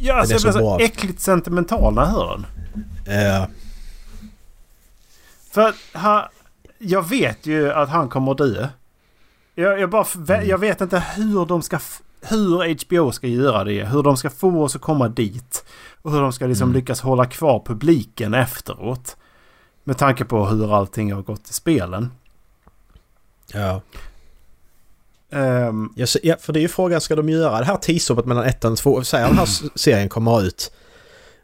Jag, alltså, är jag blir så så bra. äckligt sentimental när jag hör den. Eh, För han, jag vet ju att han kommer att dö. Jag, jag, bara, Mm. jag vet inte hur de ska... Hur HBO ska göra det. Hur de ska få oss att komma dit. Och hur de ska liksom Mm. lyckas hålla kvar publiken efteråt. Med tanke på hur allting har gått i spelen. ja. Ehm, Ja, för det är ju frågan, ska de göra det här tidshoppet mellan ettan och två? Säg den här serien kommer ut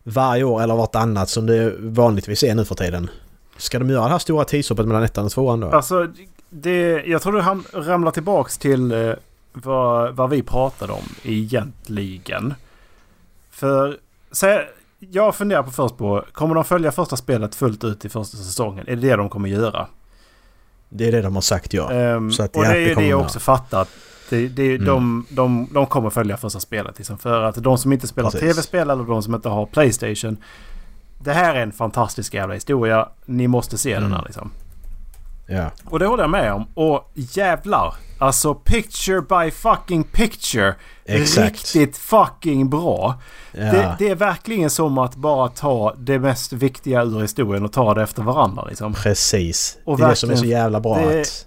varje år eller vartannat som det vanligtvis är nu för tiden. Ska de göra det här stora tidshoppet mellan ettan och tvåan då? Alltså, det, jag tror du ramlar tillbaks till eh, vad, vad vi pratade om egentligen. För så, jag funderar på först på, kommer de följa första spelet fullt ut i första säsongen? Är det det de kommer göra? Det är det de har sagt ja. Ehm, så att och ja, det är det jag också fattat. Det, det, Mm. de, de, de kommer följa första spelet. Liksom, för att de som inte spelar tv-spel eller de som inte har Playstation. Det här är en fantastisk jävla historia. Ni måste se den här Mm. liksom. ja. Och det håller jag med om. Och jävlar. Alltså picture by fucking picture. Exakt. Riktigt fucking bra. Ja. Det, det är verkligen som att bara ta det mest viktiga ur historien och ta det efter varandra liksom. Precis. Och det är det som är så jävla bra det- att...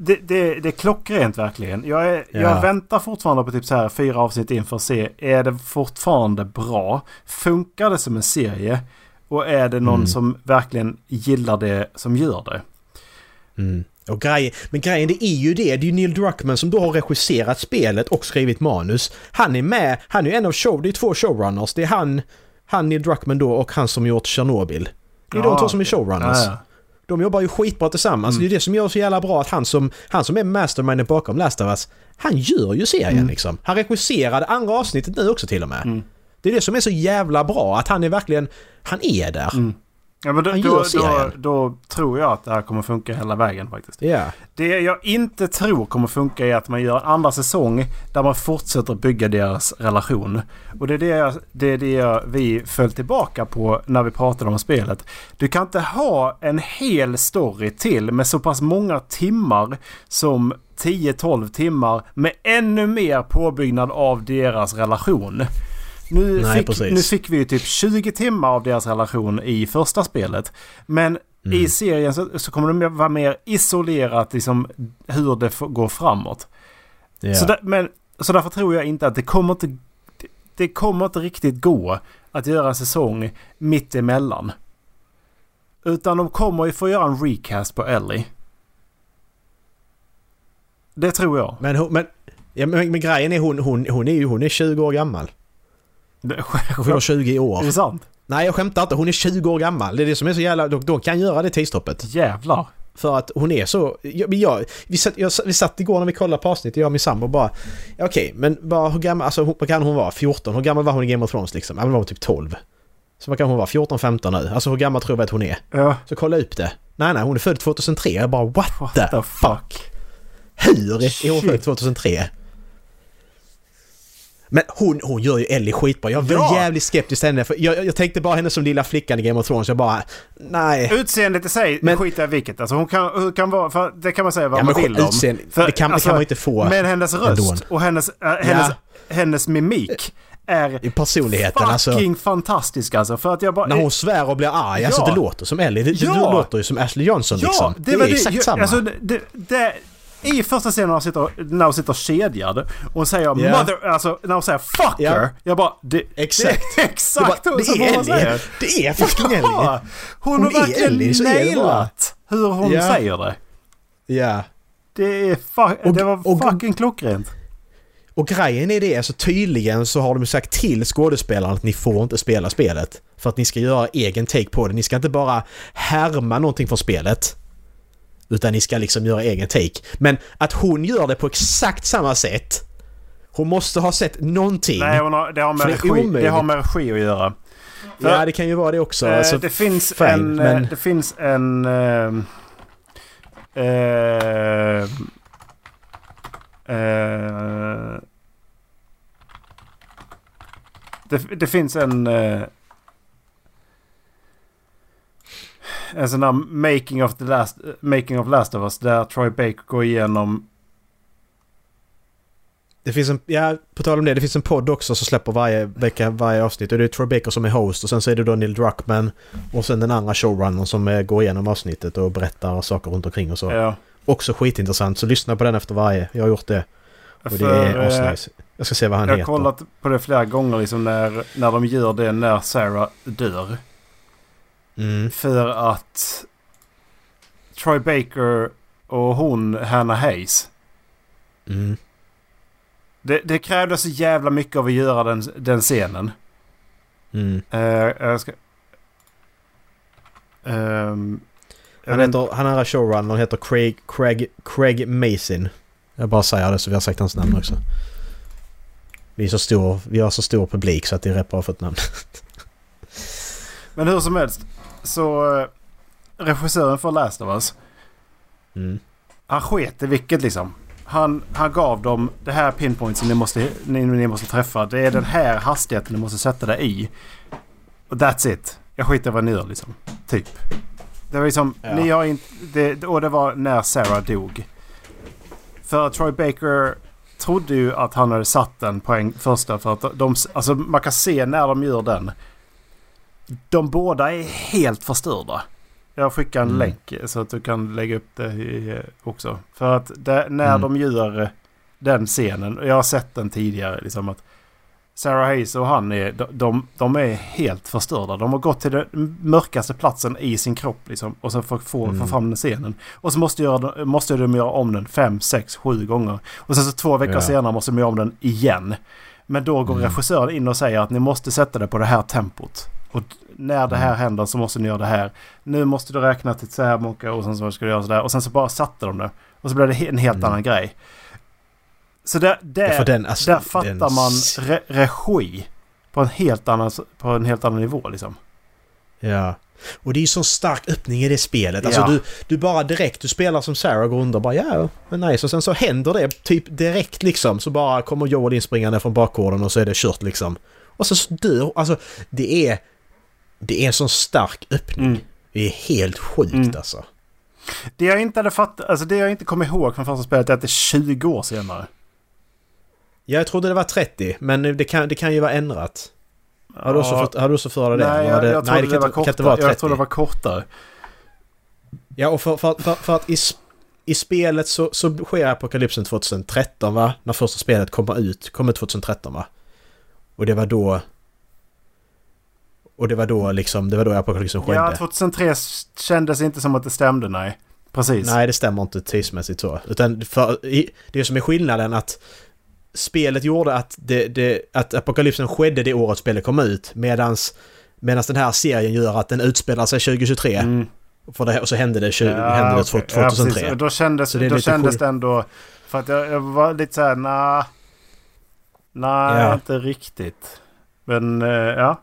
Det, det, det är klockrent verkligen. Jag, är, Ja. jag väntar fortfarande på typ så här fyra avsnitt in för att se. Är det fortfarande bra? Funkar det som en serie? Och är det någon Mm. som verkligen gillar det som gör det? Mm. Och grej, men grejen det är ju det, det är ju Neil Druckmann som då har regisserat spelet och skrivit manus. Han är med, han är ju en av show, det är två showrunners. Det är han, han Neil Druckmann då och han som gjort Chernobyl. Det är de Ja, två som är showrunners. Ja. De jobbar ju skitbra tillsammans. Mm. Det är det som gör så jävla bra att han som, han som är masterminden bakom Last of Us, han gör ju serien Mm. liksom. Han regisserade andra avsnittet nu också till och med. Mm. Det är det som är så jävla bra, att han är verkligen, han är där. Ja, men då, då, då, då tror jag att det här kommer funka hela vägen faktiskt. Ja. Det jag inte tror kommer funka är att man gör en andra säsong där man fortsätter bygga deras relation. Och det är det, jag, det, är det jag, vi föll tillbaka på när vi pratade om spelet. Du kan inte ha en hel story till med så pass många timmar som 10-12 timmar med ännu mer påbyggnad av deras relation. Nu, Nej, fick, precis. nu fick vi ju typ 20 timmar av deras relation i första spelet. Men Mm. i serien så, så kommer det vara mer isolerat liksom hur det går framåt. ja. Så, där, men, så därför tror jag inte att det kommer inte... Det, kommer inte riktigt gå att göra en säsong mitt emellan. Utan de kommer ju få göra en recast på Ellie. Det tror jag. Men, men, ja, men, men grejen är hon, hon, hon är ju hon är 20 år gammal. Det, Hon fyller 20 i är år. det sant? Nej jag skämtar inte, hon är 20 år gammal. Det är det som är så jävla... De, de kan göra det tidsstoppet. Jävlar. För att hon är så... Jag, jag, vi, satt, jag, vi satt igår när vi kollade på avsnittet, jag och min sambo bara... Okej, men bara hur gammal... Alltså vad kan hon vara? 14? Hur gammal var hon i Game of Thrones liksom? Ja, men var hon typ 12. Så vad kan hon vara? 14, 15 nu? Alltså hur gammal tror vi att hon är? Ja. Så kolla upp det. Nej, nej, hon är född 2003. Jag bara what, What the, the fuck? Hur är hon född 2003? Men hon, hon gör ju Ellie skitbra. Jag var Ja. jävligt skeptisk till henne. För jag, jag tänkte bara henne som lilla flickan i Game of Thrones. Jag bara... Nej. Utseendet i sig Men- skiter jag i vilket. Alltså hon kan, hon kan vara... För det kan man säga vad Ja, man vill om. utseende, För, det, kan, det alltså, kan man inte få. Men hennes röst ändå. och hennes, äh, hennes, hennes mimik är I personligheten alltså. fucking fantastisk alltså. För att jag bara... När hon svär och blir arg. Alltså Ja. det låter som Ellie. Det, Ja. det låter ju som Ashley Johnson ja, liksom. det, var är det. exakt ju- samma. Alltså, det, det, det, I första scenen när hon sitter, när hon sitter kedjad och hon säger Ja. mother... Alltså när hon säger fucker. Ja. Jag bara... Det, Exakt. Det exakt Det, bara, det är. Ellie. Det är fucking Ellie. Ja, hon, Hon har verkligen nailat hur hon Ja. säger det. Ja. Det, är Och- det var och- fucking klockrent. Och grejen är det, alltså tydligen så har de sagt till skådespelarna att ni får inte spela spelet. För att ni ska göra egen take på det. Ni ska inte bara härma någonting från spelet. Utan ni ska liksom göra egen take. Men att hon gör det på exakt samma sätt. Hon måste ha sett någonting. Nej, hon har, det, har med regi, omöjligt. det har med regi att göra. För, ja, det kan ju vara det också. Eh, alltså, det, finns fine, en, men... det finns en... Uh, uh, det, det, finns en... en sån där making of, the last, making of Last of Us där Troy Baker går igenom det finns en, ja på tal om det, det finns en podd också som släpper varje vecka, varje avsnitt. Och det är Troy Baker som är host och sen så är det då Neil Druckmann och sen den andra showrunnern som går igenom avsnittet och berättar saker runt omkring och så. Ja. Också skitintressant, så lyssna på den efter varje. Jag har gjort det. Och För, det är eh, asnice. Jag ska se vad han jag heter. Jag har kollat på det flera gånger liksom när, när de gör det när Sarah dör. Mm. För att Troy Baker och hon, Hannah Hayes. Mm. Det, det krävdes så jävla mycket av att göra den, den scenen. Mm. Uh, jag ska... Um, han, heter, han är showrunner heter Craig, Craig, Craig Mason. Jag bara säger det så vi har sagt hans namn också. Vi, är så stor, vi har så stor publik så att det är rätt bra för ett namn. Men hur som helst. Så uh, regissören för Last of Us. Mm. Han sket i vilket liksom han, han gav dem det här pinpointsen ni måste, ni, ni måste träffa. Det är den här hastigheten ni måste sätta det i. Och that's it. Jag skiter vad ni gör liksom. Typ. Det var liksom, ja. ni har inte... Och det var när Sarah dog. För Troy Baker trodde ju att han hade satt den poäng första för att de... Alltså man kan se när de gör den. De båda är helt förstörda. Jag skickar en mm. länk så att du kan lägga upp det i, också. För att det, när mm. de gör den scenen, jag har sett den tidigare, liksom att Sarah Hayes och han är, de, de är helt förstörda. De har gått till den mörkaste platsen i sin kropp liksom. Och så får få, mm. få fram den scenen. Och så måste, göra, måste de göra om den fem, sex, sju gånger. Och sen så två veckor ja. senare måste de göra om den igen. Men då går mm. regissören in och säger att ni måste sätta det på det här tempot. Och när det här mm. händer så måste ni göra det här. Nu måste du räkna till så här mycket och sen så ska du göra sådär. Och sen så bara satte de det. Och så blev det en helt mm. annan grej. Så där, där, den, alltså, där fattar den... man re regi på en, helt annan, på en helt annan nivå liksom. Ja. Och det är ju sån stark öppning i det spelet. Alltså ja. du, du bara direkt, du spelar som Sarah går under och bara ja, men nice. Och sen så händer det typ direkt liksom. Så bara kommer Joel inspringande från bakgården och så är det kört liksom. Och så dör, alltså det är det är en sån stark öppning. Mm. Det är helt sjukt mm. alltså. Det jag inte hade fattat, alltså det jag inte kommer ihåg från första spelet är att det är 20 år senare. Jag trodde det var 30, men det kan, det kan ju vara ändrat. Har du också, ja. fått, har du också för dig det? Nej, jag, jag nej, det, det var kortare. Jag trodde det var kortare. Ja, och för, för, för, för att i, i spelet så, så sker apokalypsen 2013 va? När första spelet kommer ut. Kommer 2013 va? Och det var då och det var då liksom, det var då apokalypsen skedde. Ja, 2003 kändes inte som att det stämde, nej. Precis. Nej, det stämmer inte tidsmässigt så. Utan för, det som är skillnaden att spelet gjorde att, det, det, att apokalypsen skedde det året spelet kom ut. Medans, medans den här serien gör att den utspelar sig 2023. Mm. För det, och så hände det, 20, ja, hände det 2003. Ja, då kändes, det, då kändes det ändå... För att jag, jag var lite såhär, nej... Nej, ja. inte riktigt. Men uh, ja.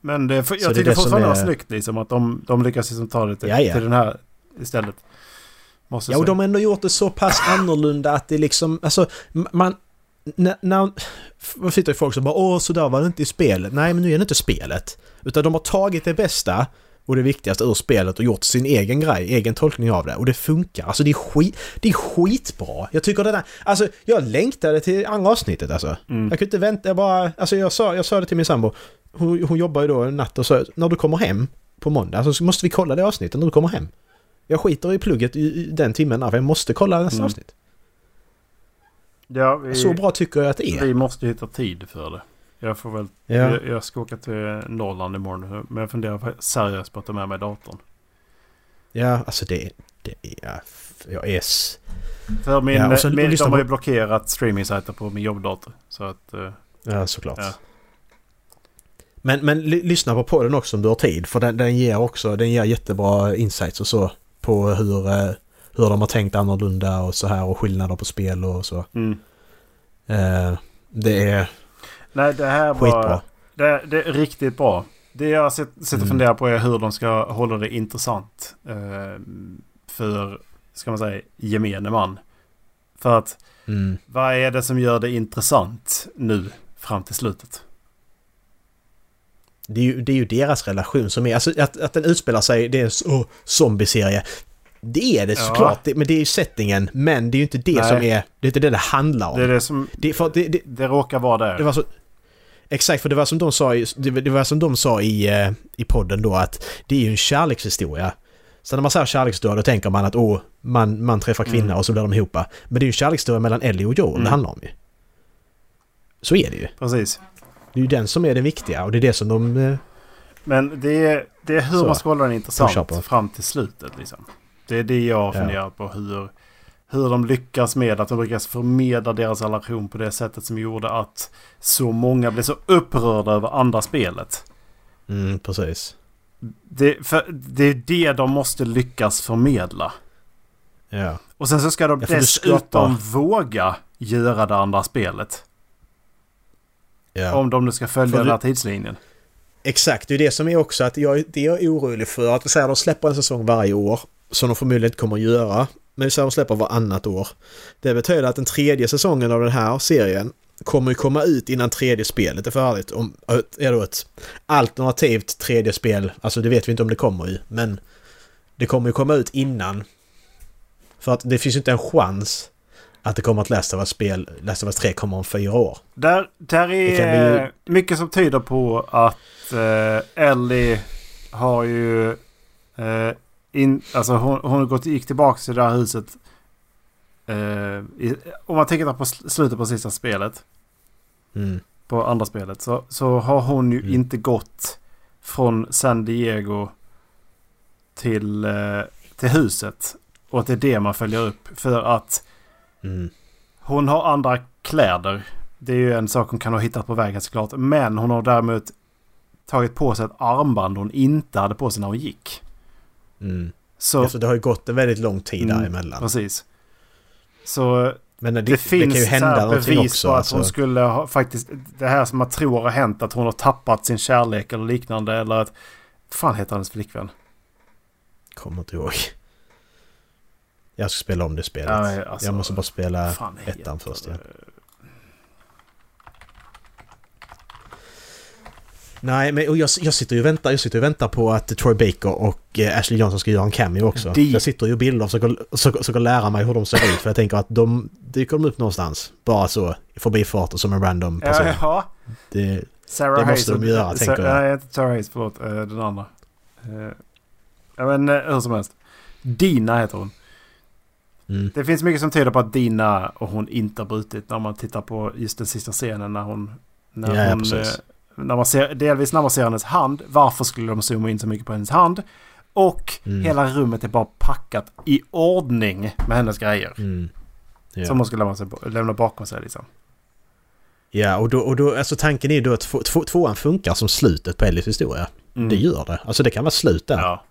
Men det, jag tycker det fortfarande är... var snyggt liksom att de, de lyckas liksom ta det till, ja, ja. till den här istället. Måste ja, och de har ändå gjort det så pass annorlunda att det liksom, alltså man... När, när man sitter ju folk som bara åh så där var det inte i spelet. Nej men nu är det inte spelet. Utan de har tagit det bästa och det viktigaste ur spelet och gjort sin egen grej, egen tolkning av det. Och det funkar. Alltså det är, skit, det är skitbra. Jag tycker det där... Alltså jag längtade till andra avsnittet alltså. Mm. Jag kunde inte vänta, jag bara... Alltså jag sa, jag sa det till min sambo hon, hon jobbar ju då en natt och så när du kommer hem på måndag så måste vi kolla det avsnittet när du kommer hem. Jag skiter i plugget i den timmen för jag måste kolla nästa mm. avsnitt. Ja, vi, så bra tycker jag att det är. Vi måste hitta tid för det. Jag får väl... Ja. Jag, jag ska åka till Norrland imorgon. Men jag funderar seriöst på att ta med mig datorn. Ja, alltså det... det är... Jag är... För min, ja, så, min, de har ju blockerat streaming-sajter på min jobbdator. Så att... Eh, ja, såklart. Ja. Men, men lyssna på podden också om du har tid för den, den ger också den ger jättebra insights och så på hur, eh, hur de har tänkt annorlunda och så här och skillnader på spel och så. Mm. Eh, det är Nej, det här skitbra. Var, det, det är riktigt bra. Det jag sitter och mm. funderar på är hur de ska hålla det intressant. Eh, för, ska man säga, gemene man. För att mm. vad är det som gör det intressant nu fram till slutet? Det är, ju, det är ju deras relation som är, alltså att, att den utspelar sig, det är en oh, zombieserie. Det är det såklart, ja. men det är ju settingen. Men det är ju inte det Nej. som är, det är inte det det handlar om. Det är det som, det, för, det, det, det råkar vara där. Det var så, exakt, för det var som de sa i, det var som de sa i, eh, i podden då att det är ju en kärlekshistoria. Så när man säger kärlekshistoria då tänker man att åh, man, man träffar kvinna mm. och så blir de ihop. Men det är ju en kärlekshistoria mellan Ellie och Joel mm. det handlar om ju. Så är det ju. Precis. Det är ju den som är det viktiga och det är det som de... Eh, Men det är, det är hur så, man ska hålla den intressant fram till slutet liksom. Det är det jag funderar ja. på. Hur, hur de lyckas med att de lyckas förmedla deras relation på det sättet som gjorde att så många blev så upprörda över andra spelet. Mm, precis. Det, för, det är det de måste lyckas förmedla. Ja. Och sen så ska de dessutom våga göra det andra spelet. Ja. Om de nu ska följa för den här tidslinjen. Exakt, det är det som är också att jag, det är orolig för. Att säga, de släpper en säsong varje år. Som de förmodligen inte kommer att göra. Men vi säger att de släpper varannat år. Det betyder att den tredje säsongen av den här serien kommer ju komma ut innan tredje spelet är färdigt. Om, är då ett alternativt tredje spel, alltså det vet vi inte om det kommer ju, men det kommer ju komma ut innan. För att det finns ju inte en chans att det kommer att Last of Us-spel, Last of Us 3 kommer om fyra år. Där, där är ju... mycket som tyder på att eh, Ellie har ju... Eh, in, alltså hon, hon gått, gick tillbaka till det här huset. Eh, i, om man tänker på slutet på sista spelet. Mm. På andra spelet. Så, så har hon ju mm. inte gått från San Diego till, eh, till huset. Och att det är det man följer upp. För att Mm. Hon har andra kläder. Det är ju en sak hon kan ha hittat på vägen såklart. Men hon har däremot tagit på sig ett armband hon inte hade på sig när hon gick. Mm. Så, alltså det har ju gått en väldigt lång tid mm, däremellan. Precis. Så men det, det finns det ju bevis också, på att alltså. hon skulle ha faktiskt... Det här som man tror har hänt, att hon har tappat sin kärlek eller liknande. Eller att... Vad fan heter hennes flickvän? Kommer inte ihåg. Jag ska spela om det spelet. Ja, alltså, jag måste bara spela ettan först. Ja. Nej, men jag, jag sitter ju och väntar, jag sitter och väntar på att Troy Baker och eh, Ashley Johnson ska göra en cameo också. De... Jag sitter ju och bildar och försöker, försöker lära mig hur de ser ut. För jag tänker att de dyker de upp någonstans. Bara så, i förbifarten som en random person. Ja, det, Sarah det måste Hayes, de göra, tänker jag. Nej, inte Sarah Hayes, förlåt. Eh, den andra. Eh, ja, men hur som helst. Dina heter hon. Mm. Det finns mycket som tyder på att Dina och hon inte har brutit när man tittar på just den sista scenen när hon... När ja, hon ja, när man ser, delvis när man ser hennes hand. Varför skulle de zooma in så mycket på hennes hand? Och mm. hela rummet är bara packat i ordning med hennes grejer. Mm. Ja. Som hon skulle lämna, sig, lämna bakom sig liksom. Ja, och då, och då alltså tanken är ju då att två, två, tvåan funkar som slutet på Ellies historia. Mm. Det gör det. Alltså det kan vara slut där. Ja.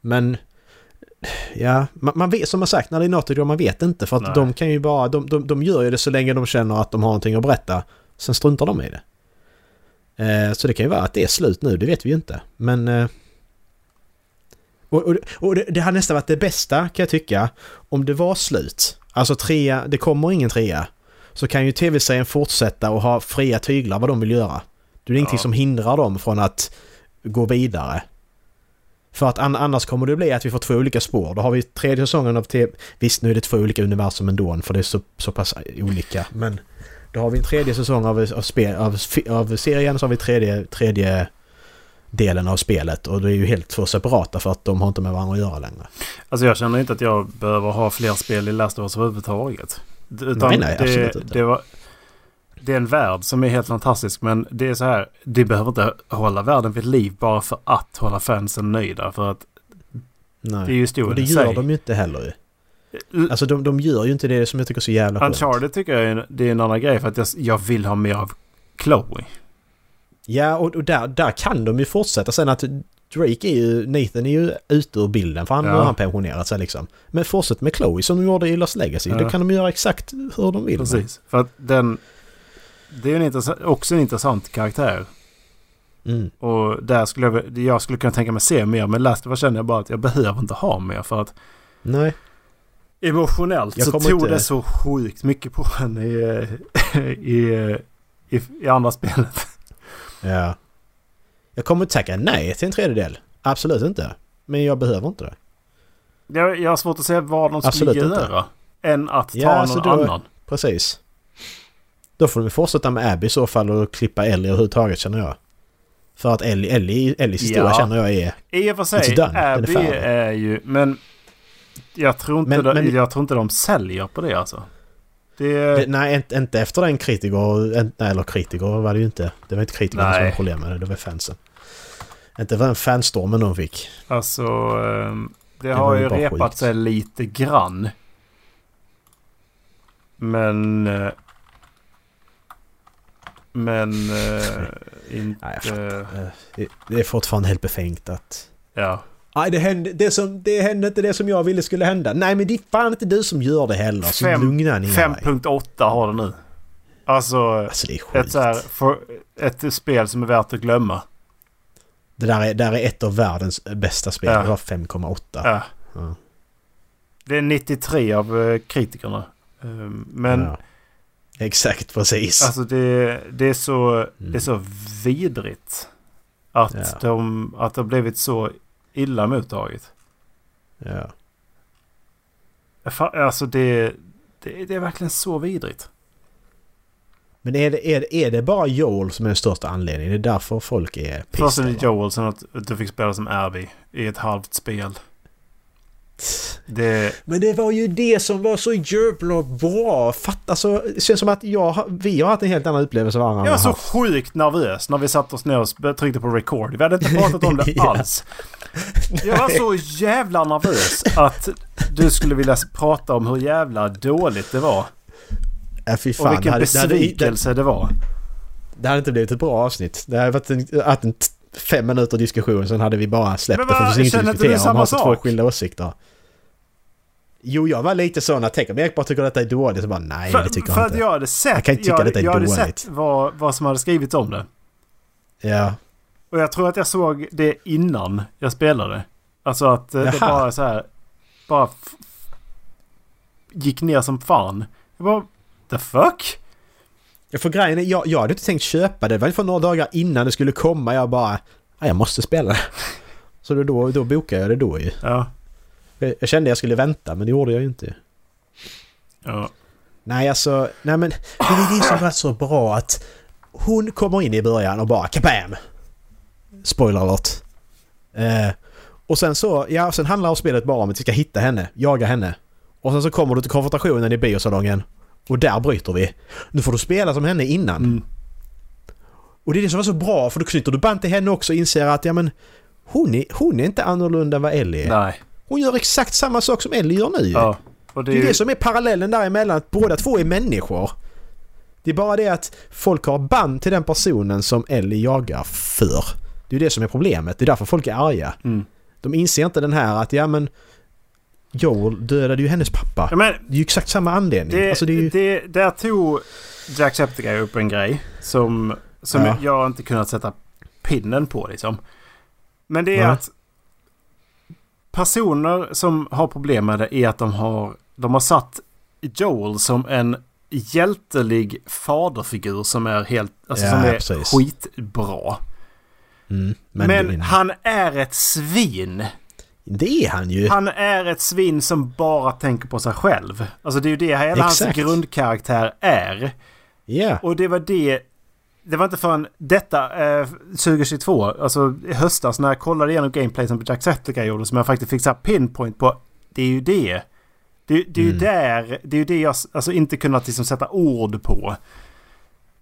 Men Ja, man, man, vet som sagt när det är Naughty man vet inte för att Nej. de kan ju bara, de, de, de gör ju det så länge de känner att de har någonting att berätta. Sen struntar de i det. Eh, så det kan ju vara att det är slut nu, det vet vi ju inte. Men... Eh, och, och, och det, det har nästan varit det bästa kan jag tycka. Om det var slut. Alltså trea, det kommer ingen trea. Så kan ju tv-serien fortsätta och ha fria tyglar vad de vill göra. Det är ja. ingenting som hindrar dem från att gå vidare. För att annars kommer det bli att vi får två olika spår. Då har vi tredje säsongen av TV... Visst, nu är det två olika universum ändå, för det är så, så pass olika. Men då har vi en tredje säsong av, av, spel, av, av serien, så har vi tredje, tredje delen av spelet. Och det är ju helt två separata för att de har inte med varandra att göra längre. Alltså jag känner inte att jag behöver ha fler spel i Last of Us överhuvudtaget. Utan nej, nej, absolut det, inte. Det var, det är en värld som är helt fantastisk men det är så här. Det behöver inte hålla världen vid liv bara för att hålla fansen nöjda. För att Nej. det är ju historien Och det gör de ju inte heller ju. Alltså de, de gör ju inte det som jag tycker är så jävla skönt. Uncharted tycker jag är, det är en annan grej för att jag, jag vill ha mer av Chloe. Ja och, och där, där kan de ju fortsätta sen att Drake är ju, Nathan är ju ute ur bilden för han ja. har han pensionerat sig liksom. Men fortsätt med Chloe som de gjorde i Lost Legacy. Ja. Det kan de göra exakt hur de vill. Precis. Med. För att den, det är en också en intressant karaktär. Mm. Och där skulle jag, jag skulle kunna tänka mig se mer. Men Last of Us känner jag bara att jag behöver inte ha mer för att... Nej. Emotionellt så tog inte... det så sjukt mycket på en i, i, i, i andra spelet. Ja. Jag kommer inte tacka nej till en tredjedel. Absolut inte. Men jag behöver inte det. Jag, jag har svårt att se vad de skulle göra. Än att ta ja, någon alltså då, annan. Precis. Då får de fortsätta med Abby i så fall och klippa Ellie överhuvudtaget känner jag. För att Ellie, Ellie, Ellies historia ja. känner jag är... I och för sig, Abby är, är, ju... Men jag tror, inte men, de, men, jag tror inte de säljer på det alltså. Det... Det, nej, inte, inte efter den kritiker... Eller kritiker var det ju inte. Det var inte kritikerna som var problem med det. Det var fansen. Inte för den fanstormen de fick. Alltså... Ehm, det, det har ju repat skit. sig lite grann. Men... Eh, men äh, inte... Nej, det är fortfarande helt befängt att... Ja. Nej, det hände, det, som, det hände inte det som jag ville skulle hända. Nej, men det är fan inte du som gör det heller. Så Fem, lugna ner 5.8 har det nu. Alltså, alltså det är skit. Ett, så här, för, ett spel som är värt att glömma. Det där är, där är ett av världens bästa spel. Ja. Det var 5,8. Ja. ja. Det är 93 av uh, kritikerna. Um, men... Ja. Exakt, precis. Alltså det, det, är, så, mm. det är så vidrigt. Att, ja. de, att det har blivit så illa mottaget. Ja. Alltså det, det, det är verkligen så vidrigt. Men är det, är, det, är det bara Joel som är den största anledningen? Det är därför folk är pissade? Först är det Joel, sen att du fick spela som Abby i ett halvt spel. Det... Men det var ju det som var så jävla bra. Fatta alltså, det känns som att jag, vi har haft en helt annan upplevelse av Jag var så sjukt nervös när vi satte oss ner och tryckte på record. Vi hade inte pratat om det alls. Jag var så jävla nervös att du skulle vilja prata om hur jävla dåligt det var. Ja, fy fan. Och vilken besvikelse det, det, det, var. Det hade inte blivit ett bra avsnitt. Det hade varit en, en fem minuter diskussion, sen hade vi bara släppt det. För det finns inget att diskutera om. Man har två skilda åsikter. Jo, jag var lite sån att tänk om Erik bara tycker att detta är dåligt. Så bara nej, för, det tycker för jag inte. För att jag hade sett, jag kan tycka jag, detta är jag hade dåligt. sett vad, vad som hade skrivits om det. Ja. Och jag tror att jag såg det innan jag spelade. Alltså att Jaha. det bara så här... Bara... Gick ner som fan. Jag bara... The fuck? Ja, för grejen är, jag, jag hade inte tänkt köpa det. Det var för några dagar innan det skulle komma. Jag bara... Jag måste spela. Så då, då bokade jag det då ju. Ja. Jag kände jag skulle vänta men det gjorde jag ju inte. Ja. Nej alltså, nej men det är det som var så bra att hon kommer in i början och bara kabam! Spoiler alert. Eh, och sen så, ja sen handlar spelet bara om att vi ska hitta henne, jaga henne. Och sen så kommer du till konfrontationen i biosalongen. Och där bryter vi. Nu får du spela som henne innan. Mm. Och det är det som var så bra för då knyter du band till henne också och inser att ja men hon är, hon är inte annorlunda än vad Ellie är. Nej. Hon gör exakt samma sak som Ellie gör nu ja, och det, är det är det som är parallellen däremellan, att båda två är människor. Det är bara det att folk har band till den personen som Ellie jagar för. Det är det som är problemet. Det är därför folk är arga. Mm. De inser inte den här att ja men Joel dödade ju hennes pappa. Men, det är ju exakt samma anledning. Det, alltså, det ju... det, där tog Jacksepticeye upp en grej som, som ja. jag inte kunnat sätta pinnen på liksom. Men det är ja. att personer som har problem med det är att de har, de har satt Joel som en hjältelig faderfigur som är helt, alltså ja, som är precis. skitbra. Mm, men, men han är ett svin. Det är han ju. Han är ett svin som bara tänker på sig själv. Alltså det är ju det hela hans grundkaraktär är. Ja. Yeah. Och det var det det var inte förrän detta, eh, 2022, alltså i höstas när jag kollade igenom gameplaysen på Jacksepticeye gjorde som jag faktiskt fick så pinpoint på. Det är ju det. Det, det är mm. ju där, det är ju det jag alltså inte kunnat liksom sätta ord på.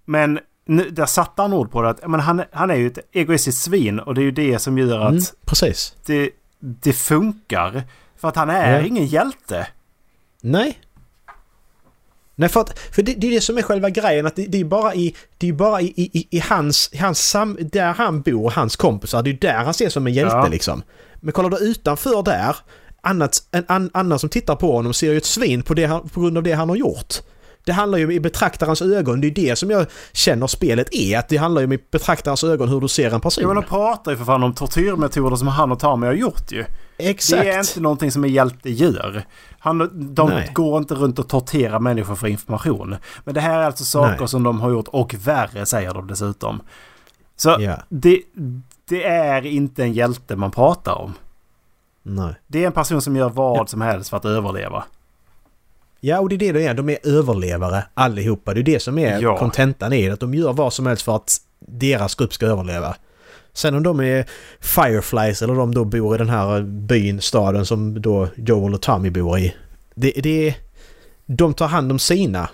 Men nu, där satte han ord på det. Att, men han, han är ju ett egoistiskt svin och det är ju det som gör att... Mm, precis. Det, det funkar. För att han är ja. ingen hjälte. Nej. Nej, för, att, för det, det, är det som är själva grejen att det, det är bara i, det är bara i, i, i hans, hans sam, där han bor, hans kompisar, det är där han ses som en hjälte ja. liksom. Men kollar du utanför där, annat, en an, annan som tittar på honom ser ju ett svin på, det, på grund av det han har gjort. Det handlar ju om i betraktarens ögon. Det är det som jag känner spelet är. Att det handlar ju om i betraktarens ögon hur du ser en person. Ja men de pratar ju för fan om tortyrmetoder som han och Tami har gjort ju. Exakt. Det är inte någonting som en hjälte gör. Han, de Nej. går inte runt och torterar människor för information. Men det här är alltså saker Nej. som de har gjort och värre säger de dessutom. Så yeah. det, det är inte en hjälte man pratar om. Nej. Det är en person som gör vad som helst för att överleva. Ja, och det är det de är. De är överlevare allihopa. Det är det som är kontentan ja. i Att de gör vad som helst för att deras grupp ska överleva. Sen om de är Fireflies eller de då bor i den här byn, staden som då Joel och Tommy bor i. Det, det är... De tar hand om sina.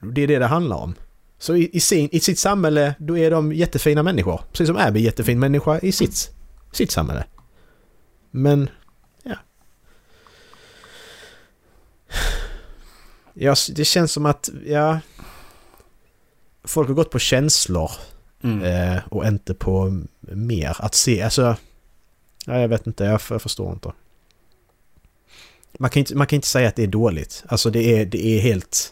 Det är det det handlar om. Så i, i, sin, i sitt samhälle, då är de jättefina människor. Precis som Abby är jättefin människa i sitt, sitt samhälle. Men, ja. Ja. Det känns som att, ja... Folk har gått på känslor. Mm. Eh, och inte på mer. Att se, alltså... Ja, jag vet inte, jag, jag förstår inte. Man kan inte, man kan inte säga att det är dåligt. Alltså det är, det är helt...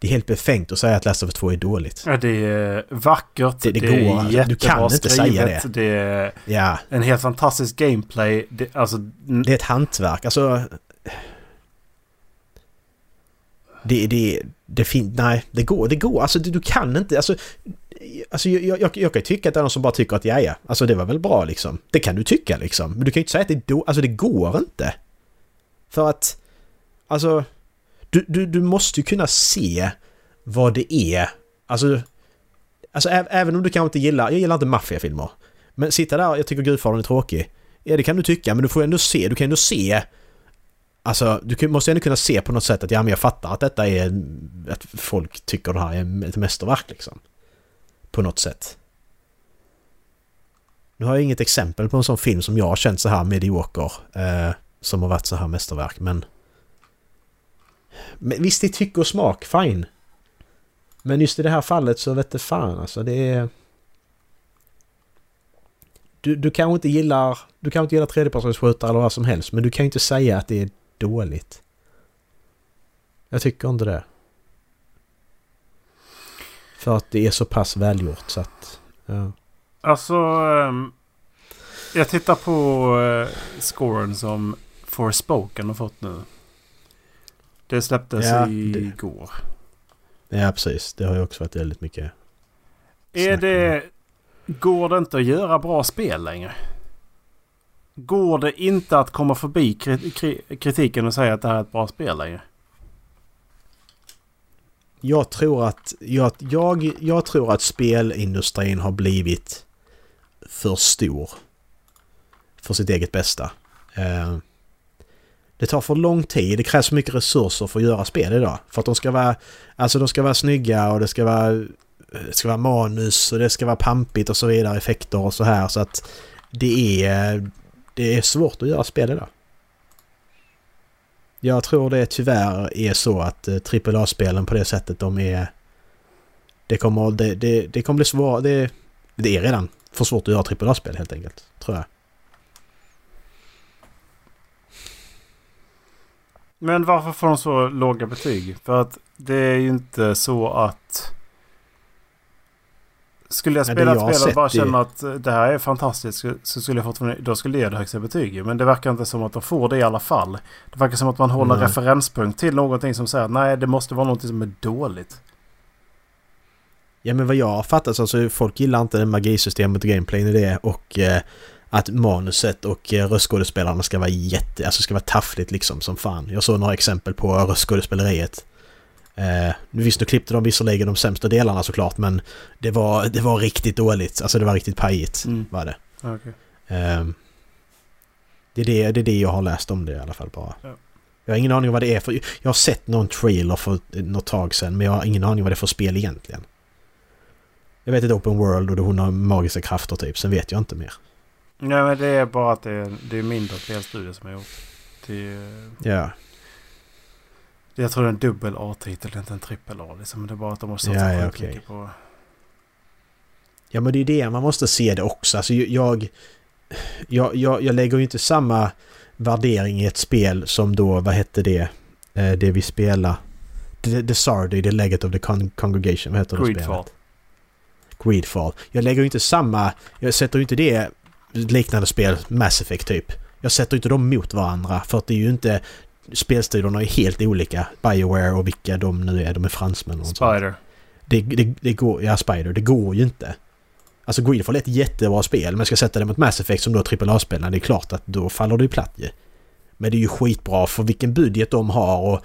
Det är helt befängt att säga att Last of Us 2 är dåligt. Ja, det är vackert. Det, det, det går. är jättebra Du kan inte skrivet. säga det. Det är ja. en helt fantastisk gameplay. Det, alltså, det är ett hantverk. Alltså... Det, det, det finns... Nej, det går. Det går. Alltså du, du kan inte... Alltså, alltså jag, jag, jag kan ju tycka att det är någon som bara tycker att ja, ja, alltså det var väl bra liksom. Det kan du tycka liksom. Men du kan ju inte säga att det är då, Alltså det går inte. För att... Alltså... Du, du, du måste ju kunna se vad det är. Alltså... Alltså även om du kanske inte gillar... Jag gillar inte maffiafilmer. Men sitta där och jag tycker Gudfadern är tråkig. Ja det kan du tycka men du får ändå se. Du kan ändå se... Alltså du måste ändå kunna se på något sätt att ja men jag fattar att detta är... Att folk tycker det här är ett mästerverk liksom. På något sätt. Nu har jag inget exempel på en sån film som jag har känt så här medioker. Eh, som har varit så här mästerverk men... Men visst, det är tycke och smak, fine. Men just i det här fallet så vet det fan alltså, det är... Du, du kanske inte gillar... Du kanske inte gillar tredjepersonsskjutare eller vad som helst, men du kan ju inte säga att det är dåligt. Jag tycker inte det. För att det är så pass välgjort så att... Ja. Alltså... Um, jag tittar på uh, scoren som Forspoken har fått nu. Det släpptes ja, igår. Ja, precis. Det har ju också varit väldigt mycket... Är det... Går det inte att göra bra spel längre? Går det inte att komma förbi kritiken och säga att det här är ett bra spel längre? Jag tror att... Jag, jag, jag tror att spelindustrin har blivit för stor. För sitt eget bästa. Eh, det tar för lång tid, det krävs för mycket resurser för att göra spel idag. För att de ska vara, alltså de ska vara snygga och det ska vara, det ska vara manus och det ska vara pampigt och så vidare, effekter och så här. Så att det är, det är svårt att göra spel idag. Jag tror det tyvärr är så att eh, AAA-spelen på det sättet de är... Det kommer, det, det, det kommer bli svårt, det, det är redan för svårt att göra AAA-spel helt enkelt, tror jag. Men varför får de så låga betyg? För att det är ju inte så att... Skulle jag spela ett spel och bara känna att det här är fantastiskt så skulle jag fortfarande... Då skulle det ge det högsta betyg. Men det verkar inte som att de får det i alla fall. Det verkar som att man håller mm. referenspunkt till någonting som säger att nej det måste vara någonting som är dåligt. Ja men vad jag har fattat så alltså, folk gillar inte det magisystemet och gameplayen i det och eh, att manuset och eh, röstskådespelarna ska vara jätte... Alltså ska vara taffligt liksom som fan. Jag såg några exempel på röstskådespeleriet. Eh, visst, nu klippte de visserligen de sämsta delarna såklart men det var, det var riktigt dåligt. Alltså det var riktigt pajigt mm. var det. Okay. Eh, det, är det, det är det jag har läst om det i alla fall bara. Ja. Jag har ingen aning om vad det är för... Jag har sett någon trailer för något tag sedan men jag har ingen aning om vad det är för spel egentligen. Jag vet ett open world och hon har magiska krafter typ, sen vet jag inte mer. Nej men det är bara att det är, det är mindre spelstudier som har gjort. Det ja. Jag tror det är en dubbel A-titel, inte en trippel A. Liksom. Det är bara att de har satsat ja, ja, okay. på... Ja men det är det, man måste se det också. Alltså jag... Jag, jag, jag lägger ju inte samma värdering i ett spel som då, vad hette det? Eh, det vi spelar. The, the Sardi, The Legate of the Con Congregation. Vad heter det Greedfall. spelet? Greedfall. Jag lägger ju inte samma... Jag sätter ju inte det liknande spel, Mass Effect typ. Jag sätter inte dem mot varandra för att det är ju inte... Spelstilarna är helt olika. Bioware och vilka de nu är. De är fransmän och. Spider. Det, det, det går... Ja, Spider. Det går ju inte. Alltså Greedfall är ett jättebra spel men ska sätta det mot Mass Effect som då är AAA-spel, det är klart att då faller det ju platt ju. Men det är ju skitbra för vilken budget de har och,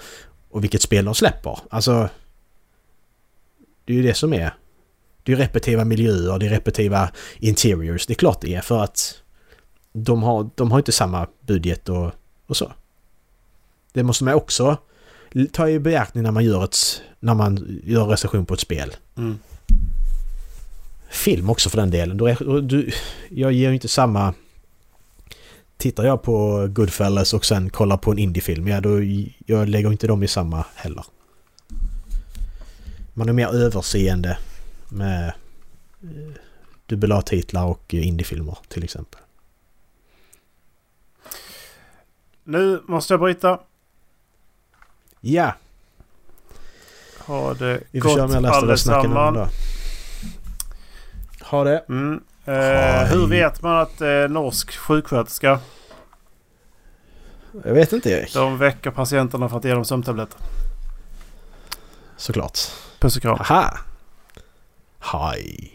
och vilket spel de släpper. Alltså... Det är ju det som är. Det är repetitiva miljöer, det är repetitiva interiors. Det är klart det är för att de har, de har inte samma budget och, och så. Det måste man också ta i beaktning när man gör ett... När man gör recension på ett spel. Mm. Film också för den delen. Du, du, jag ger ju inte samma... Tittar jag på Goodfellas och sen kollar på en indiefilm, ja då... Jag lägger inte dem i samma heller. Man är mer överseende med eh, dubbel A-titlar och indiefilmer till exempel. Nu måste jag bryta. Ja! Ha det Vi får köra med allesammans. Ha det! Mm. Eh, hur vet man att det är norsk sjuksköterska? Jag vet inte Erik. De väcker patienterna för att ge dem sömntabletter. Såklart. Puss och kram. Aha! Hej!